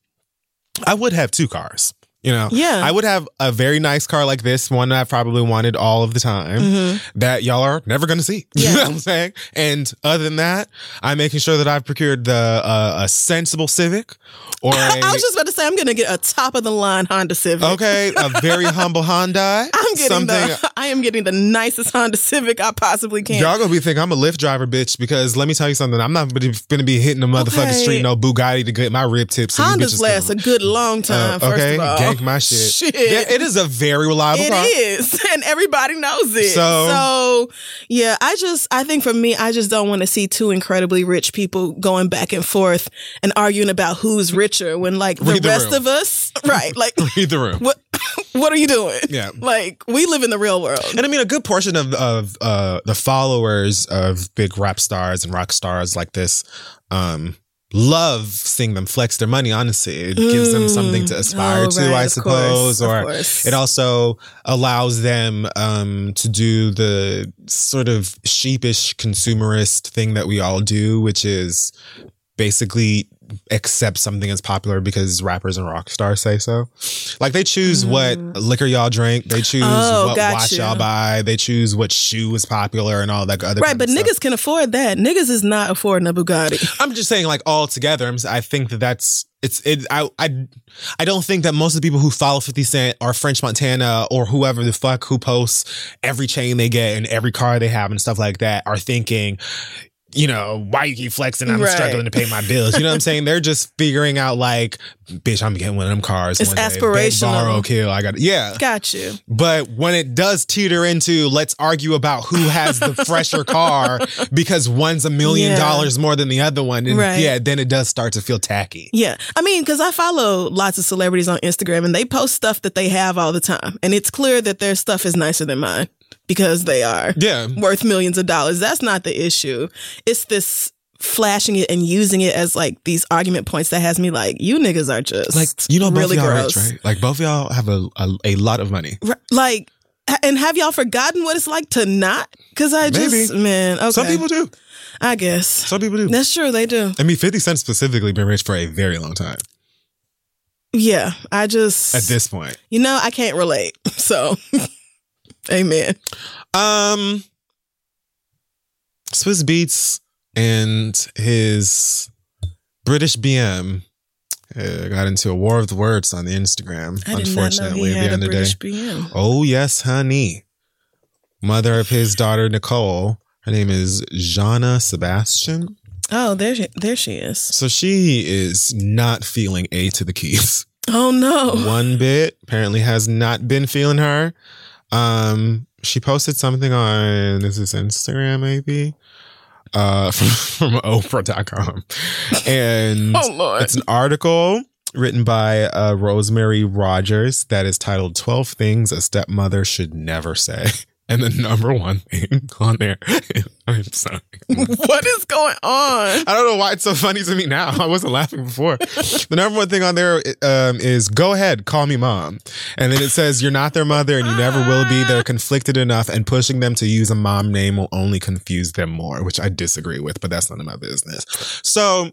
I would have two cars. You know, Yeah. I would have a very nice car like this, one that I probably wanted all of the time that y'all are never going to see. You Mm-hmm. Yeah. know what I'm saying? And other than that, I'm making sure that I've procured the uh, a sensible Civic or a I was just about to say, I'm going to get a top of the line Honda Civic. okay, a very humble Hyundai. I'm getting something. the, I am getting the nicest Honda Civic I possibly can. Y'all gonna be thinking I'm a Lyft driver, bitch, because let me tell you something. I'm not gonna be hitting the motherfucking Okay. street no Bugatti to get my rib tips. Hondas last a good long time. Uh, first okay, of all, my shit. Shit. It is a very reliable It car. is, and everybody knows it. So- So, yeah, I just, I think for me, I just don't want to see two incredibly rich people going back and forth and arguing about who's richer when, like, the the rest room. of us, right? Like, Read the room. what, what are you doing? Yeah. like we live in the real world. And I mean, a good portion of of uh, the followers of big rap stars and rock stars like this um, love seeing them flex their money. Honestly, it gives them something to aspire Oh, to, right, I suppose, course, or it also allows them um, to do the sort of sheepish consumerist thing that we all do, which is basically accept something as popular because rappers and rock stars say so. Like they choose what liquor y'all drink, they choose Mm. Oh, what watch you. y'all buy, they choose what shoe is popular and all that other Right, but niggas can afford that. Niggas is not affording a Bugatti. I'm just saying, like all together. I'm, I think that that's it's it. I I I don't think that most of the people who follow 50 Cent or French Montana or whoever the fuck who posts every chain they get and every car they have and stuff like that are thinking. You know, why you keep flexing? I'm Right. struggling to pay my bills. You know what I'm saying? They're just figuring out like, bitch, I'm getting one of them cars. It's one day. Aspirational. borrow, kill. I got yeah. Got you. But when it does teeter into let's argue about who has the fresher car because one's a million Yeah. dollars more than the other one, and Right. yeah, then it does start to feel tacky. Yeah. I mean, because I follow lots of celebrities on Instagram and they post stuff that they have all the time. And it's clear that their stuff is nicer than mine because they are Yeah. worth millions of dollars. That's not the issue. It's this flashing it and using it as like these argument points that has me like, you niggas are just Like you know, both really of y'all gross. rich, right? Like both of y'all have a, a a lot of money. R- Like, and have y'all forgotten what it's like to not? Because I just, Maybe. man, okay. Some people do. I guess. Some people do. That's true. They do. I mean, Fifty Cent specifically been rich for a very long time. Yeah. I just, At this point, you know, I can't relate. So, amen. um, Swizz Beatz and his British BM uh, got into a war of the words on the Instagram. I did not know unfortunately, he the a other British day. BM. Oh yes, honey. Mother of his daughter Nicole. Her name is Jahna Sebastian. Oh, there, she, there she is. So she is not feeling A to the keys Oh no. one bit. Apparently has not been feeling her. Um, she posted something on is this is Instagram maybe. Uh, from, from Oprah.com. And Oh, it's an article written by uh, Rosemary Rogers that is titled 12 Things a Stepmother Should Never Say. And the number one thing on there, I'm sorry. what is going on? I don't know why it's so funny to me now. I wasn't laughing before. The number one thing on there um, is go ahead, call me mom. And then it says you're not their mother and you never will be. They're conflicted enough and pushing them to use a mom name will only confuse them more, which I disagree with, but that's none of my business. So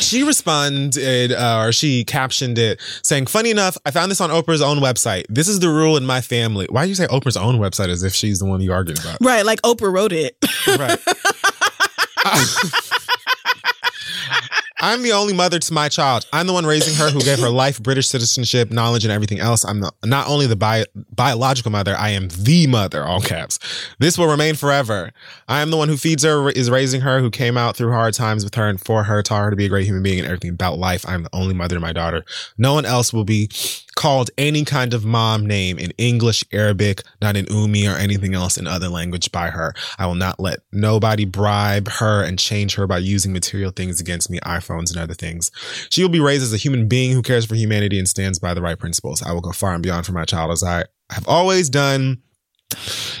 she responded uh, or she captioned it saying, Funny enough, I found this on Oprah's own website. This is the rule in my family. Why do you say Oprah's own website as if she's the one you argued about? Right, like Oprah wrote it. Right. I'm the only mother to my child. I'm the one raising her who gave her life, British citizenship, knowledge, and everything else. I'm the, not only the bi- biological mother, I am the mother, all caps. This will remain forever. I am the one who feeds her, is raising her, who came out through hard times with her and for her, taught her to be a great human being and everything about life. I'm the only mother to my daughter. No one else will be called any kind of mom name in English, Arabic, not in Umi or anything else in other language by her. I will not let nobody bribe her and change her by using material things against me, iPhones and other things. She will be raised as a human being who cares for humanity and stands by the right principles. I will go far and beyond for my child as I have always done.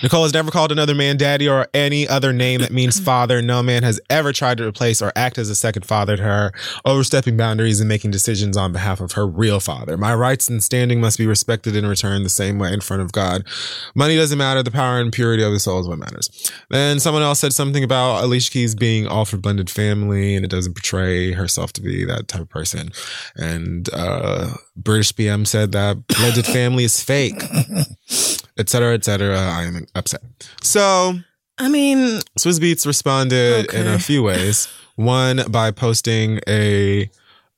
Nicole has never called another man daddy or any other name that means father. No man has ever tried to replace or act as a second father to her, overstepping boundaries and making decisions on behalf of her real father. My rights and standing must be respected in return the same way in front of God. Money doesn't matter. The power and purity of the soul is what matters. Then someone else said something about Alicia Keys being all for blended family and it doesn't portray herself to be that type of person. And, uh, British BM said that blended family is fake, et cetera, et cetera. I am upset. So I mean, Swizz Beatz responded in a few ways. One by posting a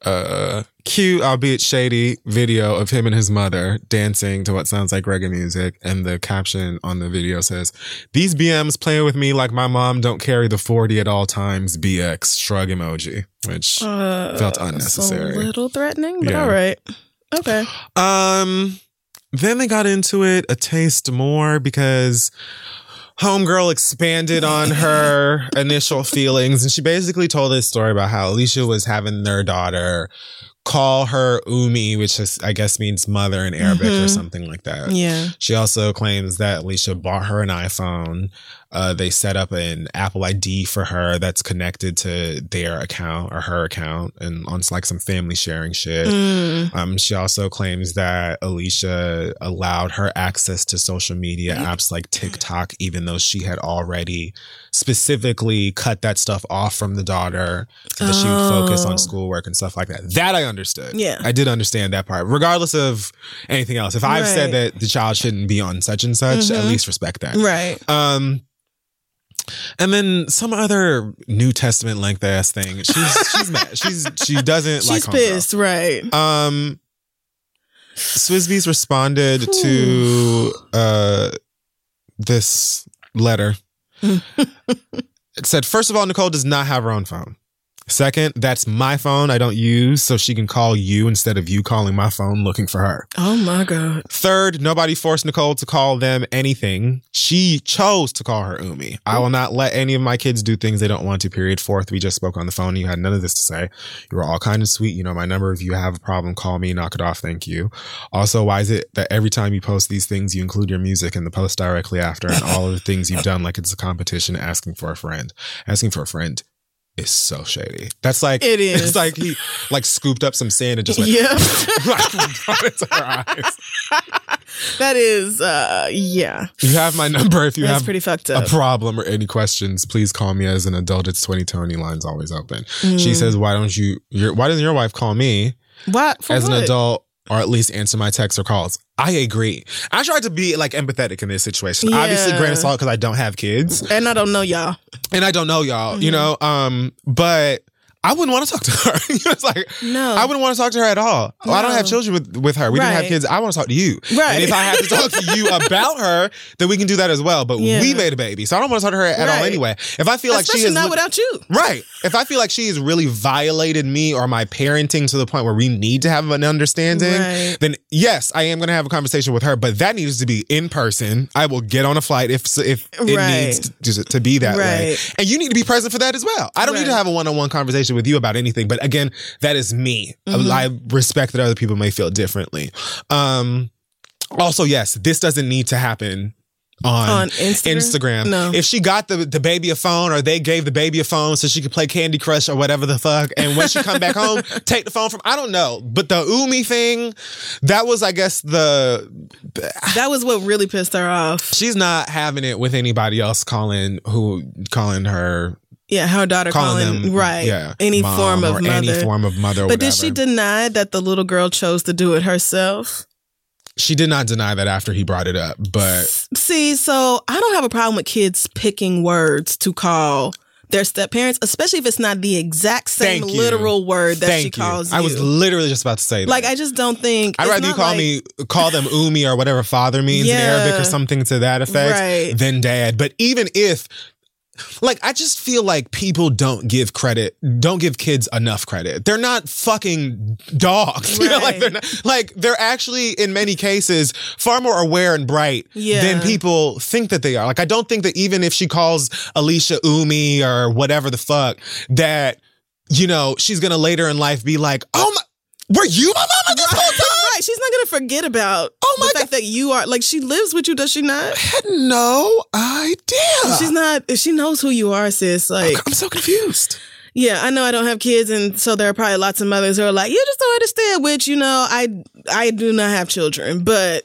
uh, cute, albeit shady, video of him and his mother dancing to what sounds like reggae music, and the caption on the video says, "These BMs playing with me like my mom don't carry the forty at all times." BX shrug emoji, which uh, felt unnecessary. A little threatening, but Yeah. all right. Okay. Um, then they got into it a taste more because Homegirl expanded on her initial feelings and she basically told this story about how Alicia was having their daughter call her Umi, which is, I guess means mother in Arabic or Mhm. something like that. Yeah. She also claims that Alicia bought her an iPhone. Uh, they set up an Apple ID for her that's connected to their account or her account and on like some family sharing shit. Mm. Um, she also claims that Alicia allowed her access to social media apps like TikTok, even though she had already specifically cut that stuff off from the daughter so that she would focus Oh. on schoolwork and stuff like that. That I understood. Yeah. I did understand that part, regardless of anything else. If I've said that the child shouldn't be on such and such, at Mhm. least respect that. Right. Um, and then some other New Testament length ass thing. She's she's mad. She's she doesn't like She's pissed, right? Um, Swizz Beatz responded to uh this letter. it said, first of all, Nicole does not have her own phone. Second, that's my phone I don't use, so she can call you instead of you calling my phone looking for her. Oh my god. Third, nobody forced Nicole to call them anything. She chose to call her Umi. I will not let any of my kids do things they don't want to, period. Fourth, we just spoke on the phone. You had none of this to say. You were all kind of sweet. You know my number. If you have a problem, call me, knock it off. Thank you. Also, why is it that every time you post these things, you include your music in the post directly after and all of the things you've done like it's a competition asking for a friend? Asking for a friend so shady. That's like, It is. It's like he like scooped up some sand and just like, Yeah. like brought it to her eyes. that is uh yeah. You have my number if you That's have pretty fucked a problem or any questions. Please call me as an adult. It's 2020. Line's always open. Mm. She says, "Why don't you? Your, why doesn't your wife call me What for as an adult, or at least answer my texts or calls?" I agree. I tried to be like empathetic in this situation. Obviously, Yeah. granted salt because I don't have kids And I don't know y'all. and I don't know y'all. You Mm-hmm. know, um, but. I wouldn't want to talk to her. It's like No. I wouldn't want to talk to her at all. Well, I don't have children with, with her. We didn't have kids. I want to talk to you. Right. And if I have to talk to you about her, then we can do that as well. But Yeah. we made a baby, so I don't want to talk to her at all anyway. If I feel like she is not without you. right, if I feel like she has really violated me or my parenting to the point where we need to have an understanding, Right. then yes, I am going to have a conversation with her. But that needs to be in person. I will get on a flight if if it Right. needs to, to be that way, Right. and you need to be present for that as well. I don't need to have a one on one conversation with you about anything. But again, that is me. Mm-hmm. I respect that other people may feel differently. Um, also, yes, this doesn't need to happen on, On Instagram? Instagram. No. If she got the, the baby a phone or they gave the baby a phone so she could play Candy Crush or whatever the fuck, and when she come back home, take the phone from I don't know. But the Umi thing, that was I guess the That was what really pissed her off. she's not having it with anybody else calling who calling her Yeah, her daughter calling, calling, them right. yeah, any form of mother. any form of mother. or but did she deny that the little girl chose to do it herself? She did not deny that after he brought it up, but See, so I don't have a problem with kids picking words to call their step parents, especially if it's not the exact same literal word that thank she calls you. I was literally just about to say that. like, I just don't think. I'd rather you call like- me call them umi or whatever father means in Arabic or something to that effect Right. than dad. But even if like I just feel like people don't give credit, don't give kids enough credit. They're not fucking dogs. You know, like they're not, like they're actually in many cases far more aware and bright Yeah. than people think that they are. Like I don't think that even if she calls Alicia Umi or whatever the fuck that you know she's gonna later in life be like, oh my, were you my mama this whole time? Right, she's not gonna forget about Oh my the fact that you are like she lives with you, does she not? had no idea. She's not. She knows who you are, sis. Like, I'm so confused. yeah, I know I don't have kids, and so there are probably lots of mothers who are like, "You just don't understand." Which you know, I I do not have children, but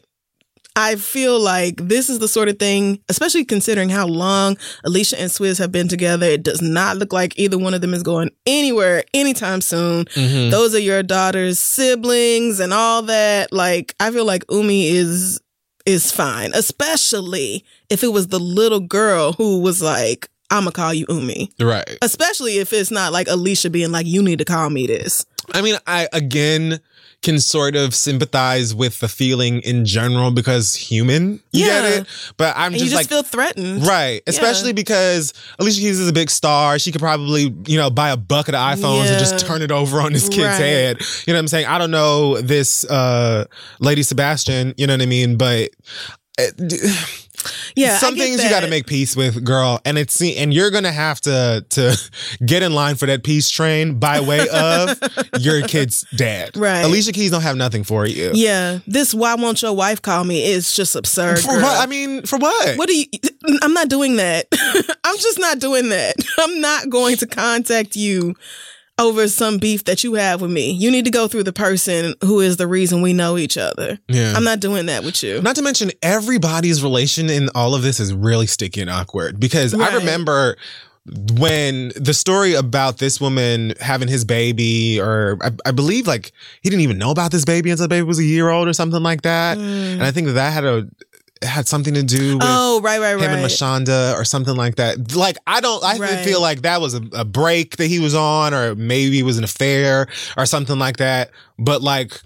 I feel like this is the sort of thing, especially considering how long Alicia and Swizz have been together. It does not look like either one of them is going anywhere anytime soon. Mm-hmm. Those are your daughter's siblings and all that. Like, I feel like Umi is is fine, especially if it was the little girl who was like, "I'm gonna call you Umi." Right. Especially if it's not like Alicia being like, "You need to call me this." I mean, I again can sort of sympathize with the feeling in general because human, you Yeah. get it. But I'm just, you just like. feel threatened, Right, especially because Alicia Keys is a big star. She could probably, you know, buy a bucket of iPhones and just turn it over on this kid's Right. head. You know what I'm saying? I don't know this uh Lady Sebastian, you know what I mean? But uh, Yeah, some things you got to make peace with, girl, and it's and you're gonna have to to get in line for that peace train by way of your kid's dad. Right. Alicia Keys don't have nothing for you. Yeah, this "Why won't your wife call me?" is just absurd. For girl. what? I mean, for what? What do you? I'm not doing that. I'm just not doing that. I'm not going to contact you over some beef that you have with me. You need to go through the person who is the reason we know each other. Yeah. I'm not doing that with you. Not to mention everybody's relation in all of this is really sticky and awkward because I remember when the story about this woman having his baby, or I, I believe like he didn't even know about this baby until the baby was a year old or something like that. Mm. And I think that that had a had something to do with oh, right, right, him right. and Mashonda or something like that. Like I don't, I Right. feel like that was a, a break that he was on, or maybe it was an affair or something like that. But like,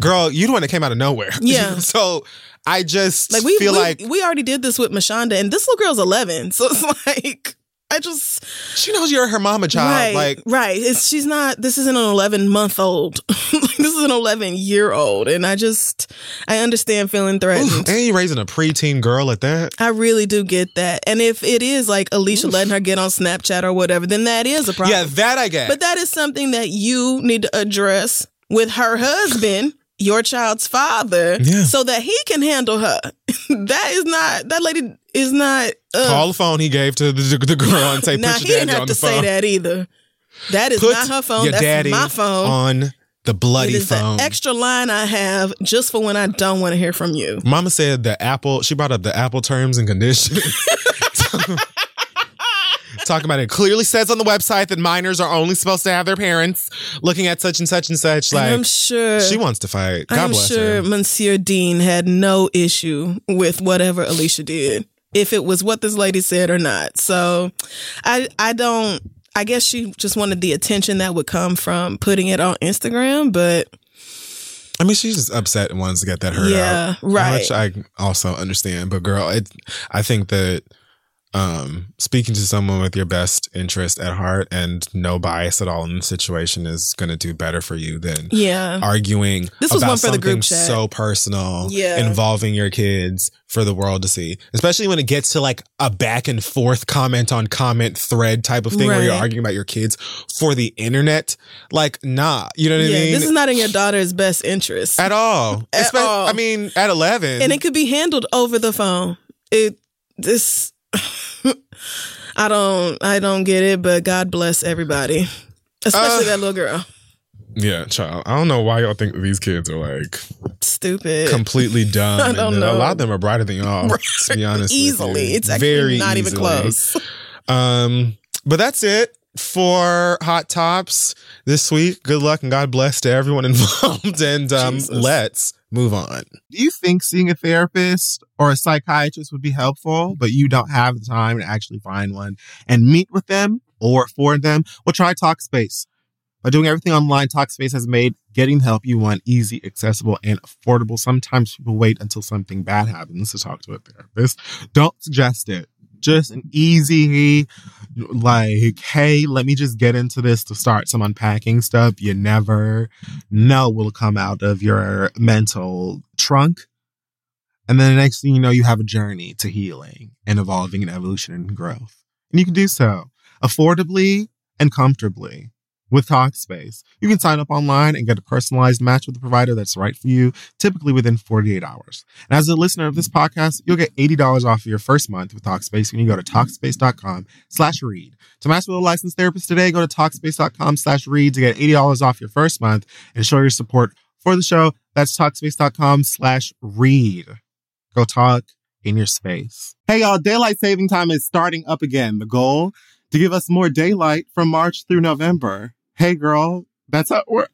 girl, you the one that came out of nowhere. Yeah. so I just like we feel we, like we already did this with Mashonda, and this little girl's 11, so it's like I just she knows you're her mama child. right, Like, right. It's she's not. This isn't an 11 month old. this is an 11 year old, and I just I understand feeling threatened. oof, and you raising a preteen girl at that. I really do get that. And if it is like Alicia letting her get on Snapchat or whatever, then that is a problem. Yeah, that I get. But that is something that you need to address with her husband, your child's father, Yeah. so that he can handle her. that is not, that lady is not. Uh, Call the phone he gave to the, the girl and say, now, "Put he didn't have to phone." say that either. That is Put not her phone. That's my phone. on the bloody it is phone. the extra line I have just for when I don't want to hear from you. Mama said the Apple, she brought up the Apple terms and conditions. Talking about it clearly says on the website that minors are only supposed to have their parents looking at such and such and such. Like, I'm sure she wants to fight. God I'm bless sure her. Monsieur Dean had no issue with whatever Alicia did, if it was what this lady said or not. So, I I don't. I guess she just wanted the attention that would come from putting it on Instagram, but I mean, she's just upset and wants to get that hurt Yeah, out. right. Which I also understand. But girl, it, I think that um, speaking to someone with your best interest at heart and no bias at all in the situation is going to do better for you than yeah, arguing This was one for the group chat. so personal Yeah. involving your kids for the world to see especially when it gets to like a back and forth comment on comment thread type of thing where you're arguing about your kids for the internet like nah you know what yeah. i mean This is not in your daughter's best interest, at all At Espe- all. i mean at 11 and it could be handled over the phone. It this. I don't I don't get it, but God bless everybody. Especially Uh, that little girl. yeah child i don't know why y'all think these kids are like Stupid. completely dumb I don't know. a lot of them are brighter than y'all to be honest with easily. you. It's actually not even close. Um, But that's it for Hot Tops this week. Good luck and God bless to everyone involved. And um, Jesus. let's move on. Do you think seeing a therapist or a psychiatrist would be helpful, but you don't have the time to actually find one and meet with them or for them? Well, try Talkspace. By doing everything online, Talkspace has made getting the help you want easy, accessible, and affordable. Sometimes people wait until something bad happens to talk to a therapist. Don't suggest it. Just an easy, like, hey, let me just get into this to start some unpacking stuff. You never know will come out of your mental trunk. And then the next thing you know, you have a journey to healing and evolving and evolution and growth. And you can do so affordably and comfortably with Talkspace. You can sign up online and get a personalized match with a provider that's right for you, typically within 48 hours. And as a listener of this podcast, you'll get $80 off of your first month with Talkspace when you go to Talkspace.com slash read. To match with a licensed therapist today, go to Talkspace.com slash read to get $80 off your first month and show your support for the show. That's Talkspace.com slash read. Go talk in your space. Hey y'all, daylight saving time is starting up again. The goal to give us more daylight from March through November. Hey girl, that's how it works.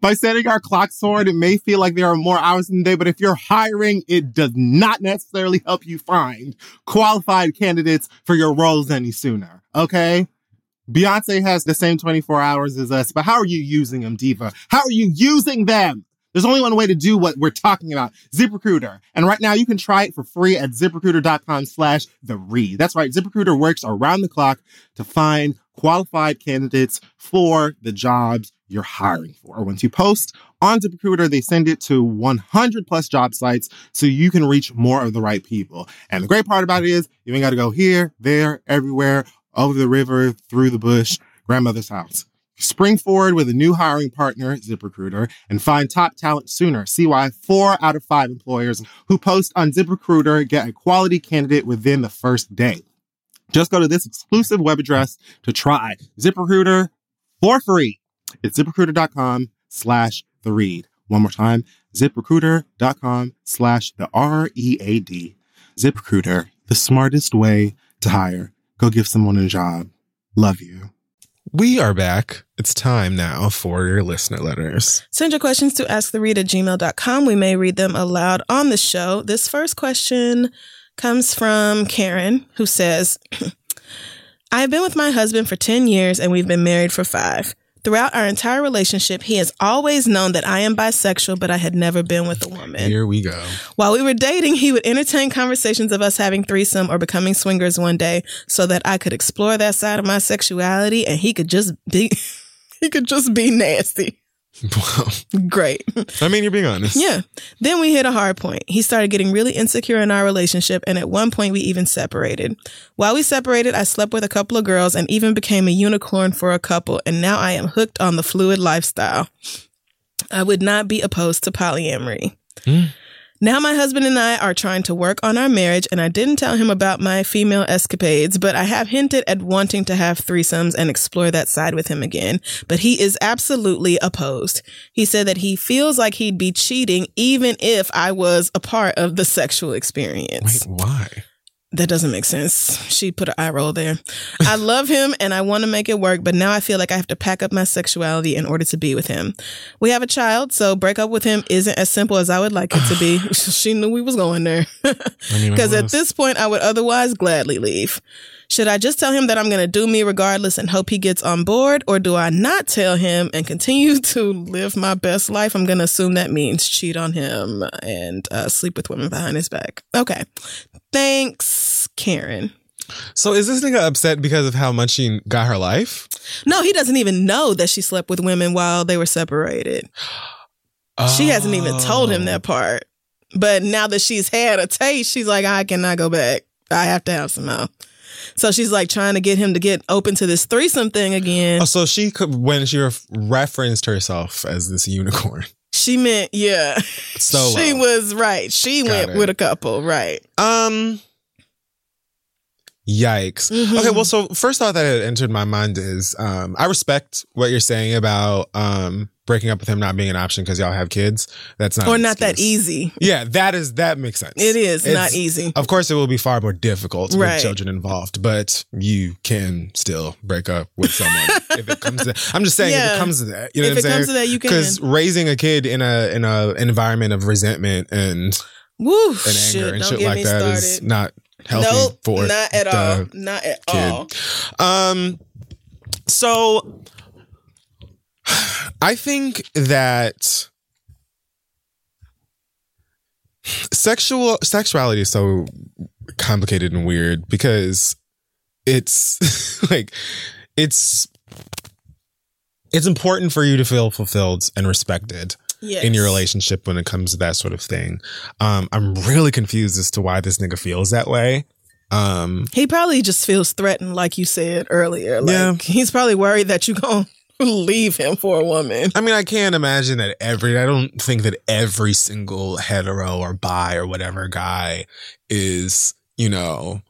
By setting our clocks forward, it may feel like there are more hours in the day, but if you're hiring, it does not necessarily help you find qualified candidates for your roles any sooner. Okay? Beyonce has the same 24 hours as us, but how are you using them, Diva? How are you using them? There's only one way to do what we're talking about. ZipRecruiter. And right now you can try it for free at ziprecruiter.com slash the read. That's right. ZipRecruiter works around the clock to find qualified candidates for the jobs you're hiring for. Once you post on ZipRecruiter, they send it to 100 plus job sites so you can reach more of the right people. And the great part about it is you ain't got to go here, there, everywhere, over the river, through the bush, grandmother's house. Spring forward with a new hiring partner, ZipRecruiter, and find top talent sooner. See why four out of five employers who post on ZipRecruiter get a quality candidate within the first day. Just go to this exclusive web address to try ZipRecruiter for free. It's ziprecruiter.com slash the read. One more time, ziprecruiter.com slash the R E A D. ZipRecruiter, the smartest way to hire. Go give someone a job. Love you. We are back. It's time now for your listener letters. Send your questions to asktheread at gmail.com. We may read them aloud on the show. This first question comes from Karen, who says, I have been with my husband for 10 years and we've been married for five. Throughout our entire relationship, he has always known that I am bisexual, but I had never been with a woman. Here we go. While we were dating, he would entertain conversations of us having threesome or becoming swingers one day so that I could explore that side of my sexuality and he could just be he could just be nasty. Wow. Great. I mean, you're being honest. Yeah. Then we hit a hard point. He started getting really insecure in our relationship, and at one point we even separated. While we separated, I slept with a couple of girls and even became a unicorn for a couple, and now I am hooked on the fluid lifestyle. I would not be opposed to polyamory. Hmm. Now my husband and I are trying to work on our marriage, and I didn't tell him about my female escapades, but I have hinted at wanting to have threesomes and explore that side with him again. But he is absolutely opposed. He said that he feels like he'd be cheating even if I was a part of the sexual experience. Wait, why? That doesn't make sense. She put an eye roll there. I love him and I want to make it work, but now I feel like I have to pack up my sexuality in order to be with him. We have a child, so break up with him isn't as simple as I would like it to be. she knew we was going there. Because at this point, I would otherwise gladly leave. Should I just tell him that I'm going to do me regardless and hope he gets on board? Or do I not tell him and continue to live my best life? I'm going to assume that means cheat on him and uh, sleep with women behind his back. Okay. Thanks, Karen. So is this nigga upset because of how much she got her life? No, he doesn't even know that she slept with women while they were separated. She hasn't even told him Oh. that part. But now that she's had a taste, she's like, I cannot go back. I have to have some more. So she's like trying to get him to get open to this threesome thing again. Oh, so she could when she ref- referenced herself as this unicorn. She meant, yeah. So She was right. She Got went it. with a couple, right? Um, Yikes. Mhm. Okay, well, so first thought that had entered my mind is um, I respect what you're saying about um, breaking up with him not being an option because y'all have kids. That's not or not that easy. Yeah, that is that makes sense. It is It's- not easy. Of course, it will be far more difficult Right. with children involved, but you can still break up with someone if it comes to. That. I'm just saying, if it comes to that, you know If what I'm it saying? comes to that, you can. Because raising a kid in a in a environment of resentment and, Woo, and shit, anger and shit like that started. is not healthy nope, for not at all. Not at kid. all. Um, so I think that sexual sexuality is so complicated and weird because it's like it's it's important for you to feel fulfilled and respected Yes. in your relationship when it comes to that sort of thing. Um, I'm really confused as to why this nigga feels that way. Um, He probably just feels threatened, like you said earlier. Like Yeah. he's probably worried that you're gonna leave him for a woman. I mean, I can't imagine that every, I don't think that every single hetero or bi or whatever guy is, you know,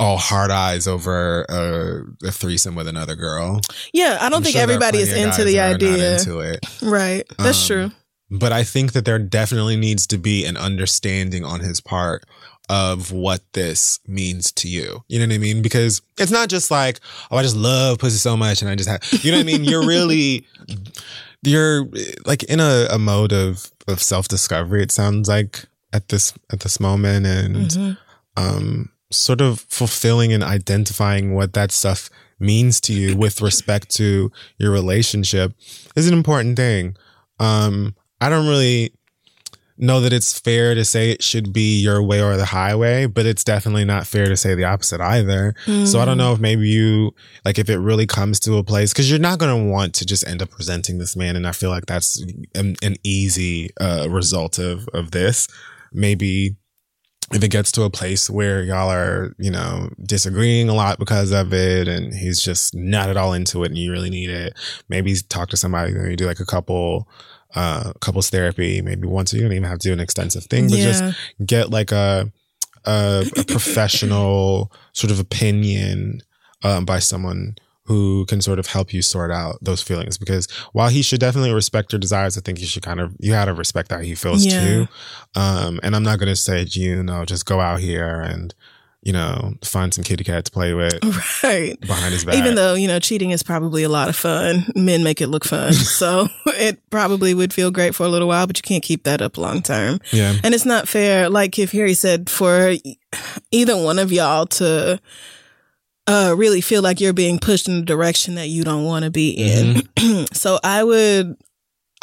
all hard eyes over a, a threesome with another girl. Yeah, I don't I'm think sure everybody is into the that are not idea. into it. Right. That's Um, true. But I think that there definitely needs to be an understanding on his part of what this means to you. You know what I mean? Because it's not just like, oh, I just love pussy so much and I just have, you know what I mean? You're really, you're like in a, a mode of, of self discovery, it sounds like at this, at this moment. And, Mhm. um, sort of fulfilling and identifying what that stuff means to you with respect to your relationship is an important thing. Um, I don't really know that it's fair to say it should be your way or the highway, but it's definitely not fair to say the opposite either. So I don't know if maybe you like if it really comes to a place because you're not going to want to just end up presenting this man, and I feel like that's an, an easy uh, result of of this. Maybe if it gets to a place where y'all are, you know, disagreeing a lot because of it and he's just not at all into it and you really need it, maybe talk to somebody, maybe do like a couple, uh, couples therapy, maybe once, you don't even have to do an extensive thing, but Yeah. just get like a, a, a professional sort of opinion, um, by someone who can sort of help you sort out those feelings because while he should definitely respect your desires, I think you should kind of, you gotta respect how he feels Yeah. too. Um, and I'm not going to say, you know, just go out here and, you know, find some kitty cat to play with Right. behind his back. Even though, you know, cheating is probably a lot of fun. Men make it look fun. so it probably would feel great for a little while, but you can't keep that up long term. yeah. And it's not fair, like if Harry said, for either one of y'all to uh, really feel like you're being pushed in a direction that you don't want to be in. so I would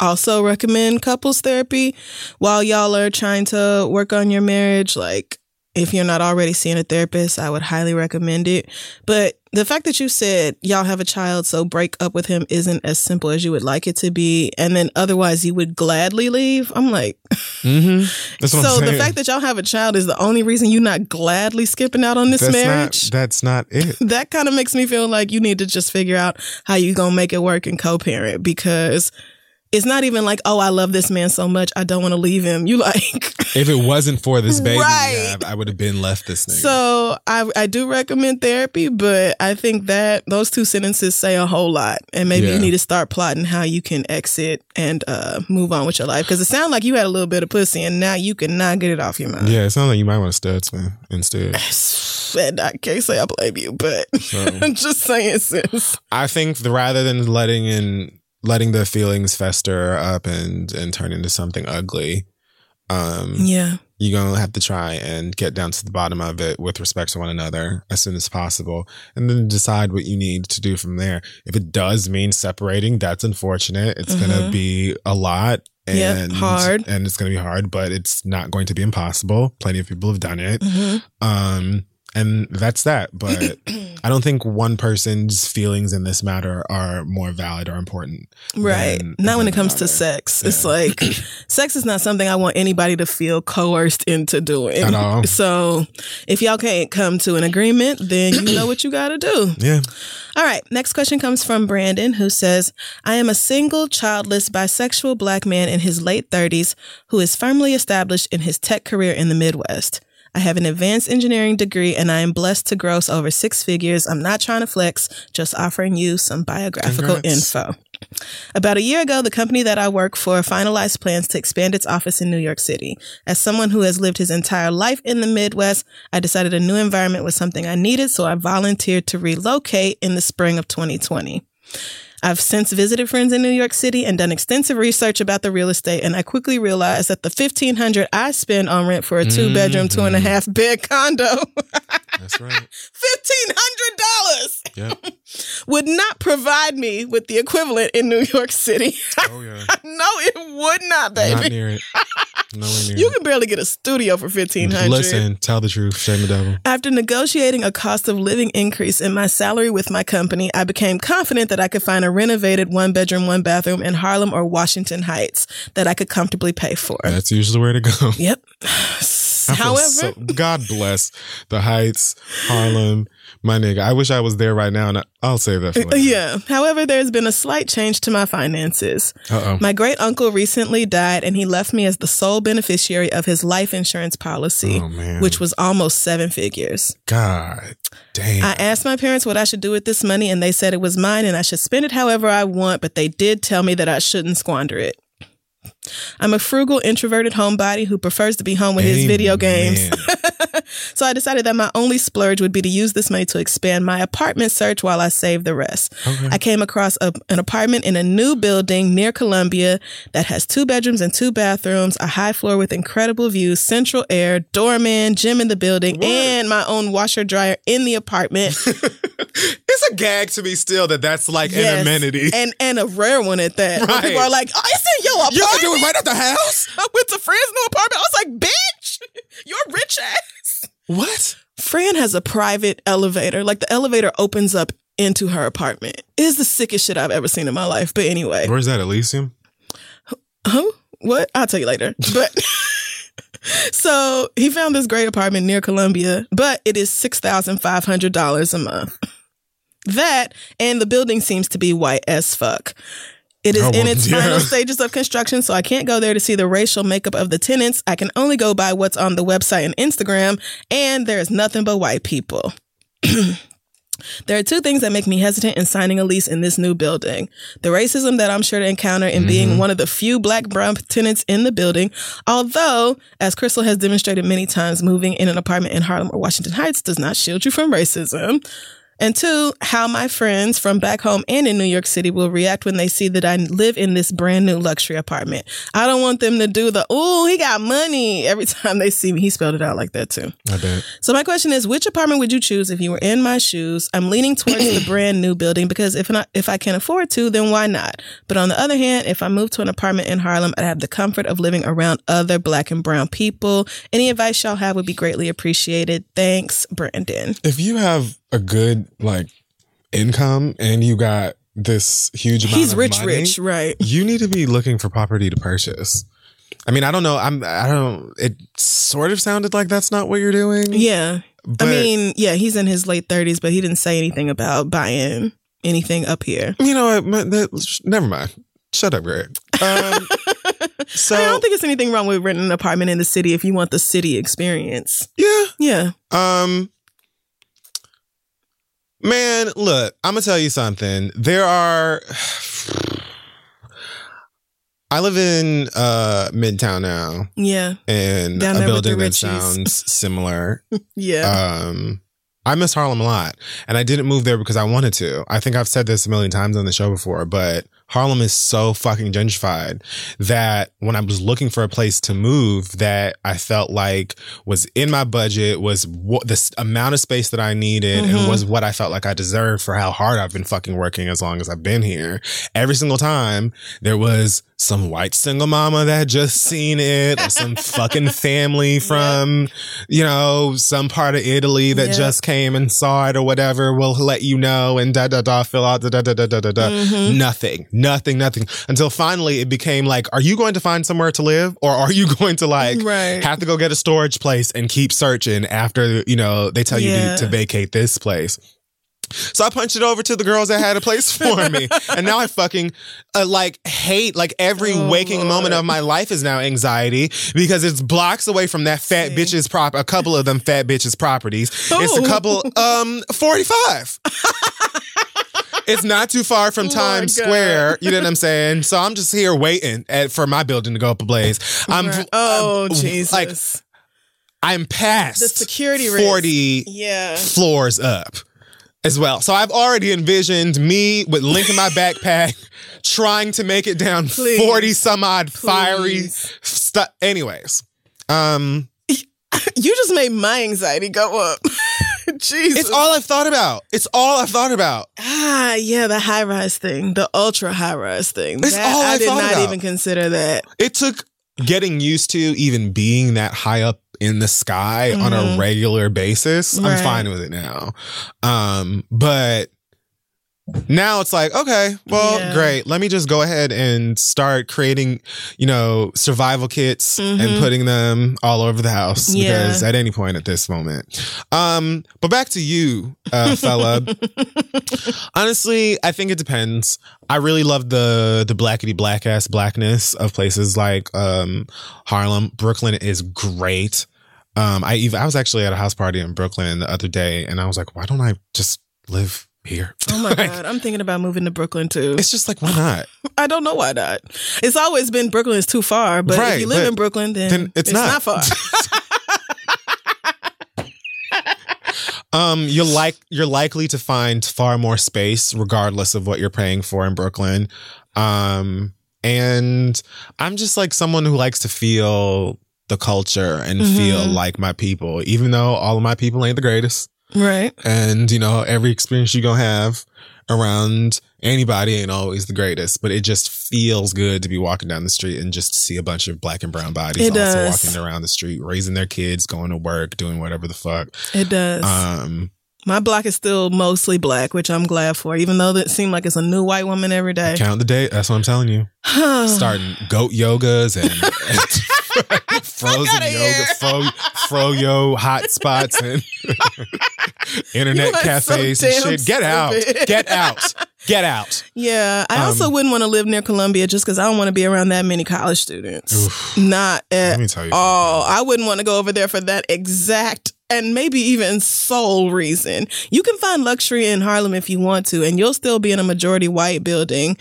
also recommend couples therapy while y'all are trying to work on your marriage. Like, if you're not already seeing a therapist, I would highly recommend it. But the fact that you said y'all have a child, so break up with him isn't as simple as you would like it to be, and then otherwise you would gladly leave. I'm like, Mm-hmm. So I'm the fact that y'all have a child is the only reason you're not gladly skipping out on this that's marriage. Not, that's not it. that kind of makes me feel like you need to just figure out how you gonna make it work and co-parent because it's not even like, oh, I love this man so much, I don't want to leave him. You like, If it wasn't for this baby, Right. yeah, I would have been left this nigga. so I I do recommend therapy, but I think that those two sentences say a whole lot, and maybe Yeah. you need to start plotting how you can exit and uh, move on with your life because it sounded like you had a little bit of pussy, and now you cannot get it off your mind. yeah, it sounds like you might want to studs, man, instead. And I can't say I blame you, but I'm just saying, sis. I think the, rather than letting in letting the feelings fester up and and turn into something ugly, um, Yeah. you're gonna have to try and get down to the bottom of it with respect to one another as soon as possible, and then decide what you need to do from there. If it does mean separating, that's unfortunate. It's gonna Mhm. be a lot. Yep, And hard. and it's gonna be hard, but it's not going to be impossible. Plenty of people have done it. Mhm. Um, and that's that. But I don't think one person's feelings in this matter are more valid or important. Right. than- not when it comes to another. sex. It's like sex is not something I want anybody to feel coerced into doing. At all. So if y'all can't come to an agreement, then you know what you got to do. Yeah. All right. Next question comes from Brandon, who says, I am a single, childless, bisexual black man in his late 30s who is firmly established in his tech career in the Midwest. I have an advanced engineering degree and I am blessed to gross over six figures. I'm not trying to flex, just offering you some biographical Congrats. info. About a year ago, the company that I work for finalized plans to expand its office in New York City. As someone who has lived his entire life in the Midwest, I decided a new environment was something I needed, so I volunteered to relocate in the spring of 2020. I've since visited friends in New York City and done extensive research about the real estate, and I quickly realized that the fifteen hundred I spend on rent for a two bedroom, mm-hmm. two and a half bed condo, That's right. fifteen hundred dollars, Yep. would not provide me with the equivalent in New York City. Oh yeah. no, it would not, baby. Not near it. Nowhere near You it. can barely get a studio for fifteen hundred. Listen, tell the truth. Shame the devil. After negotiating a cost of living increase in my salary with my company, I became confident that I could find a renovated one bedroom, one bathroom in Harlem or Washington Heights that I could comfortably pay for. That's usually where to go. Yep. However, so- God bless the Heights, Harlem, my nigga. I wish I was there right now, and I, I'll say that. For later. yeah. However, there's been a slight change to my finances. Uh oh. My great uncle recently died and he left me as the sole beneficiary of his life insurance policy, Oh man. which was almost seven figures. God damn. I asked my parents what I should do with this money, and they said it was mine and I should spend it however I want, but they did tell me that I shouldn't squander it. I'm a frugal, introverted homebody who prefers to be home with his video games. So I decided that my only splurge would be to use this money to expand my apartment search while I save the rest. I came across a, an apartment in a new building near Columbia that has two bedrooms and two bathrooms, a high floor with incredible views, central air, doorman, gym in the building, and my own washer dryer in the apartment. it's a gag to me still that that's like Yes. an amenity. And and a rare one at that. Right. people are like, oh, it's in your apartment. you can do it right at the house. I went to Fran's new apartment. I was like, bitch, you're rich ass. What? Fran has a private elevator. Like the elevator opens up into her apartment. It is the sickest shit I've ever seen in my life. But anyway, Where's that Elysium? huh? What? I'll tell you later. But so he found this great apartment near Columbia, but it is six thousand five hundred dollars a month. That and the building seems to be white as fuck. It is Oh, in its yeah. final stages of construction, so I can't go there to see the racial makeup of the tenants. I can only go by what's on the website and Instagram, and there is nothing but white people. There are two things that make me hesitant in signing a lease in this new building. The racism that I'm sure to encounter in being mm-hmm. one of the few black brown tenants in the building. Although, as Crystal has demonstrated many times, moving in an apartment in Harlem or Washington Heights does not shield you from racism. And two, how my friends from back home and in New York City will react when they see that I live in this brand new luxury apartment. I don't want them to do the, oh, he got money every time they see me. He spelled it out like that too. I bet. So my question is, which apartment would you choose if you were in my shoes? I'm leaning towards the brand new building because if not, if I can afford to, then why not? But on the other hand, if I move to an apartment in Harlem, I'd have the comfort of living around other black and brown people. Any advice y'all have would be greatly appreciated. Thanks, Brandon. If you have a good like income and you got this huge amount He's of rich, money, rich, right? you need to be looking for property to purchase. I mean, I don't know. I'm. I don't. It sort of sounded like that's not what you're doing. Yeah. But, I mean, yeah, he's in his late 30s, but he didn't say anything about buying anything up here. you know what? my- that- never mind. Shut up, Greg. Um, so I, mean, I don't think it's anything wrong with renting an apartment in the city if you want the city experience. yeah. Yeah. Um, man, look, I'm gonna tell you something. There are. I live in uh Midtown now, Yeah. and Down a there with the building that sounds similar. Yeah. Um, I miss Harlem a lot, and I didn't move there because I wanted to. I think I've said this a million times on the show before, but Harlem is so fucking gentrified that when I was looking for a place to move that I felt like was in my budget, was what the amount of space that I needed, and mm-hmm. was what I felt like I deserved for how hard I've been fucking working as long as I've been here. Every single time there was some white single mama that just seen it, or some fucking family from, you know, some part of Italy that Yeah. just came and saw it or whatever will let you know and da da da fill out da da da da da da da. Mm-hmm. Nothing, nothing, nothing. Until finally it became like, are you going to find somewhere to live or are you going to like Right. have to go get a storage place and keep searching after, you know, they tell you Yeah. to, to vacate this place? So I punched it over to the girls that had a place for me. And now I fucking uh, like hate like every Oh, waking Lord. moment of my life is now anxiety because it's blocks away from that fat See. bitch's prop a couple of them fat bitches properties. It's a couple um 45. it's not too far from Lord Times. Square, you know what I'm saying? So I'm just here waiting at, for my building to go up a blaze. I'm Right. oh I'm- Jesus. like I'm past The security risk. 40 yeah. floors up as well. So I've already envisioned me with Link in my backpack trying to make it down. 40 some odd fiery stuff. Anyways, um, You just made my anxiety go up. Jesus. it's all I've thought about. It's all I've thought about. Ah, yeah, the high rise thing, the ultra high rise thing. It's That- all I I did not about. even consider that. It took getting used to even being that high up in the sky on a Mhm. regular basis. I'm fine with it now. Um, but now it's like, okay, well, Yeah. great. Let me just go ahead and start creating, you know, survival kits and Mhm. putting them all over the house Yeah. because at any point at this moment. Um, but back to you, uh, fella. Honestly, I think it depends. I really love the the blackety black ass blackness of places like um Harlem. Brooklyn is great. Um, I even I was actually at a house party in Brooklyn the other day, and I was like, why don't I just live here? Oh my Like, God. I'm thinking about moving to Brooklyn too. It's just like why not? I don't know why not. It's always been Brooklyn is too far, but Right, if you live in Brooklyn, then, then it's not. far. Um, you're like you're likely to find far more space regardless of what you're paying for in Brooklyn. Um, and I'm just like someone who likes to feel the culture and Mhm. feel like my people, even though all of my people ain't the greatest. right. And you know, every experience you're gonna have around anybody ain't always the greatest, but it just feels good to be walking down the street and just see a bunch of black and brown bodies It also does. walking around the street, raising their kids, going to work, doing whatever the fuck. It does. Um, My block is still mostly black, which I'm glad for, even though it seemed like it's a new white woman every day. count the day. That's what I'm telling you. Starting goat yogas and frozen yoga, fro, froyo hot spots and internet are so cafes and shit. Get out. Get out. Get out. Yeah, I Um, also wouldn't want to live near Columbia just because I don't want to be around that many college students. Not Let at me tell you. all. I wouldn't want to go over there for that exact and maybe even sole reason. You can find luxury in Harlem if you want to, and you'll still be in a majority white building.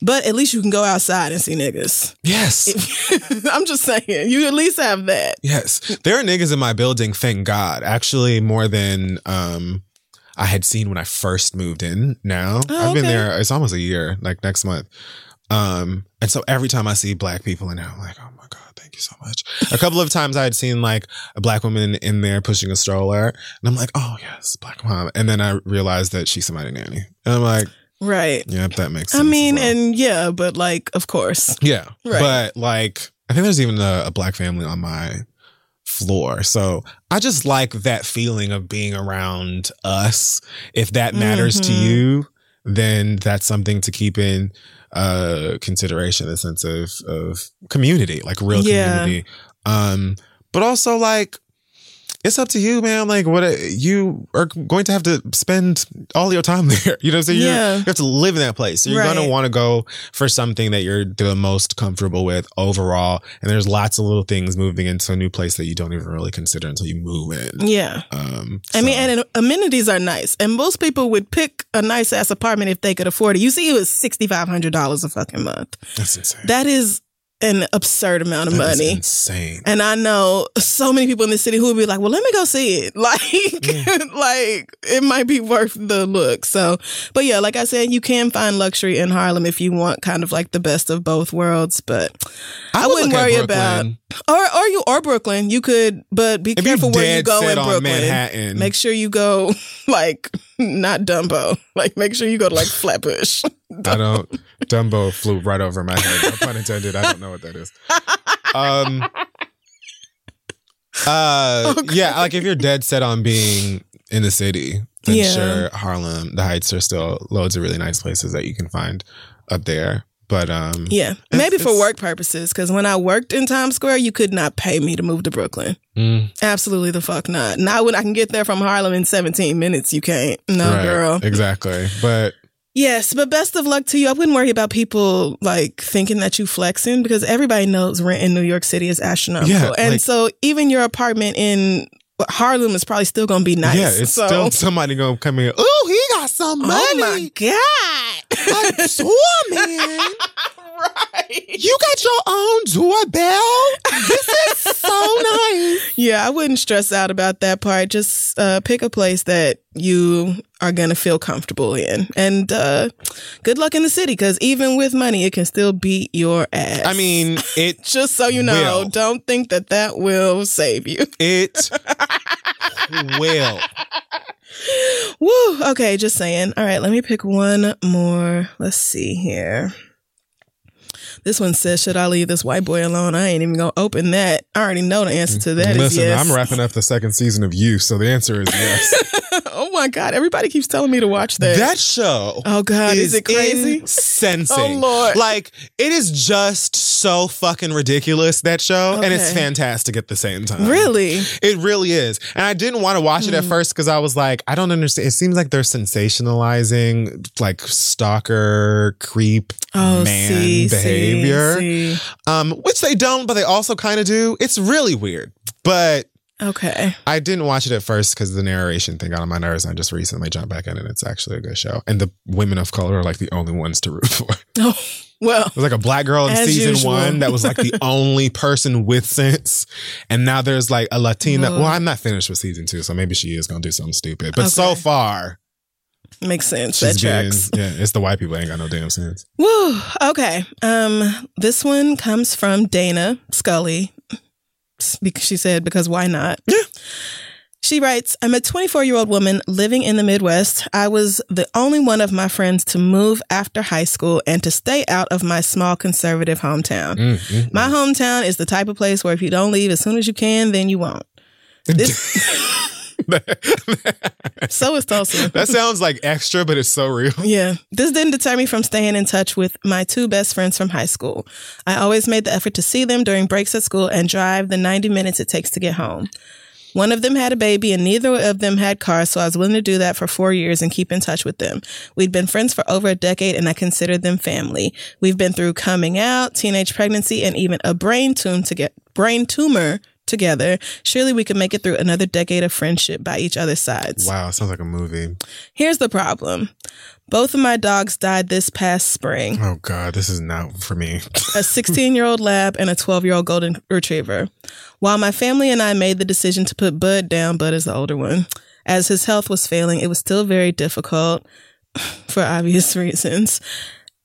But at least you can go outside and see niggas. Yes. I'm just saying, you at least have that. Yes. There are niggas in my building, thank God. Actually, more than um I had seen when I first moved in now. Oh, I've been okay. there, it's almost a year, like next month. Um, and so every time I see black people in there, I'm like, oh my God, thank you so much. A couple of times I had seen like a black woman in there pushing a stroller, and I'm like, oh yes, black mom. And then I realized that she's somebody nanny. And I'm like, Right. yep, that makes sense. I mean, well. and yeah, but like, of course. Yeah. Right. But like, I think there's even a, a black family on my floor. So I just like that feeling of being around us. If that matters to Mhm. you, then that's something to keep in uh consideration, a sense of of community, like real Yeah. community. Um, but also like it's up to you, man. Like what you are going to have to spend all your time there. You know what I'm saying? Yeah. You have to live in that place. So you're Right. gonna want to go for something that you're the most comfortable with overall. And there's lots of little things moving into a new place that you don't even really consider until you move in. Yeah. Um, I mean, and amenities are nice, and most people would pick a nice ass apartment if they could afford it. You see, it was sixty five hundred dollars a fucking month. that's insane. That is an absurd amount of That money. insane. And I know so many people in the city who would be like, "Well, let me go see it." Like, like it might be worth the look. So, but yeah, like I said, you can find luxury in Harlem if you want kind of like the best of both worlds. But I, would wouldn't worry about or or you or Brooklyn. You could, but be If careful where you go in Brooklyn. Manhattan, Make sure you go like not Dumbo. Like make sure you go to like Flatbush. I don't. Dumbo flew right over my head. No pun intended. I don't know what that is. Um. Uh. Yeah. Like if you're dead set on being in the city, then Yeah. sure, Harlem, the Heights are still loads of really nice places that you can find up there. But um, Yeah, It's- maybe for it's- work purposes. Because when I worked in Times Square, you could not pay me to move to Brooklyn. mm, Absolutely the fuck not. Now when I can get there from Harlem in 17 minutes, you can't. No, right, girl. exactly. But Yes, but best of luck to you. I wouldn't worry about people like thinking that you flexing because everybody knows rent in New York City is astronomical. Yeah, and like- so even your apartment in Harlem is probably still to be nice. yeah, it's so, still somebody gonna come in. Oh, he got some money. Oh my God. I saw man. Right. You got your own doorbell. This is so nice. Yeah, I wouldn't stress out about that part. Just uh, pick a place that you are going to feel comfortable in. And uh, good luck in the city because even with money, it can still beat your ass. I mean, it just so you know, will. don't think that that will save you. it will. Woo. Okay, just saying. All right, let me pick one more. Let's see here. This one says, "Should I leave this white boy alone?" I ain't even gonna open that. I already know the answer to that." Listen, yes. I'm wrapping up the second season of You, so the answer is yes. oh my god! Everybody keeps telling me to watch that. that show. oh god, is, it crazy? Insensing. Oh, Lord. Like it is just so fucking ridiculous that show, and it's fantastic at the same time. Really? It really is. And I didn't want to watch it at Hmm. first because I was like, I don't understand. It seems like they're sensationalizing like stalker, creep, Oh, man see, see, behavior. Um, which they don't, but they also kind of do. It's really weird. But Okay. I didn't watch it at first because the narration thing got on my nerves. And I just recently jumped back in, and it's actually a good show. And the women of color are like the only ones to root for. Oh well. It was like a black girl in season usual. one that was like the only person with sense. And now there's like a Latina. Ugh. Well, I'm not finished with season two, so maybe she is going to do something stupid. But so far, Makes sense. That she's tracks. yeah, it's the white people ain't got no damn sense. Woo. Okay. Um, this one comes from Dana Scully. Because she said, because why not? Yeah. She writes, I'm a 24 year old woman living in the Midwest. I was the only one of my friends to move after high school and to stay out of my small conservative hometown. Mm, mm, My hometown is the type of place where if you don't leave as soon as you can, then you won't. So is Tulsa. that sounds like extra, but it's so real. Yeah. This didn't deter me from staying in touch with my two best friends from high school. I always made the effort to see them during breaks at school and drive the 90 minutes it takes to get home. One of them had a baby and neither of them had cars, so I was willing to do that for four years and keep in touch with them. We'd been friends for over a decade and I considered them family. We've been through coming out, teenage pregnancy, and even a brain tumor to get brain tumor together. Surely we could make it through another decade of friendship by each other's sides. Wow, sounds like a movie. Here's the problem. Both of my dogs died this past spring Oh God, this is not for me. a 16 year old lab and a 12 year old golden retriever. While my family and I made the decision to put Bud down, Bud is the older one, as his health was failing, it was still very difficult for obvious reasons.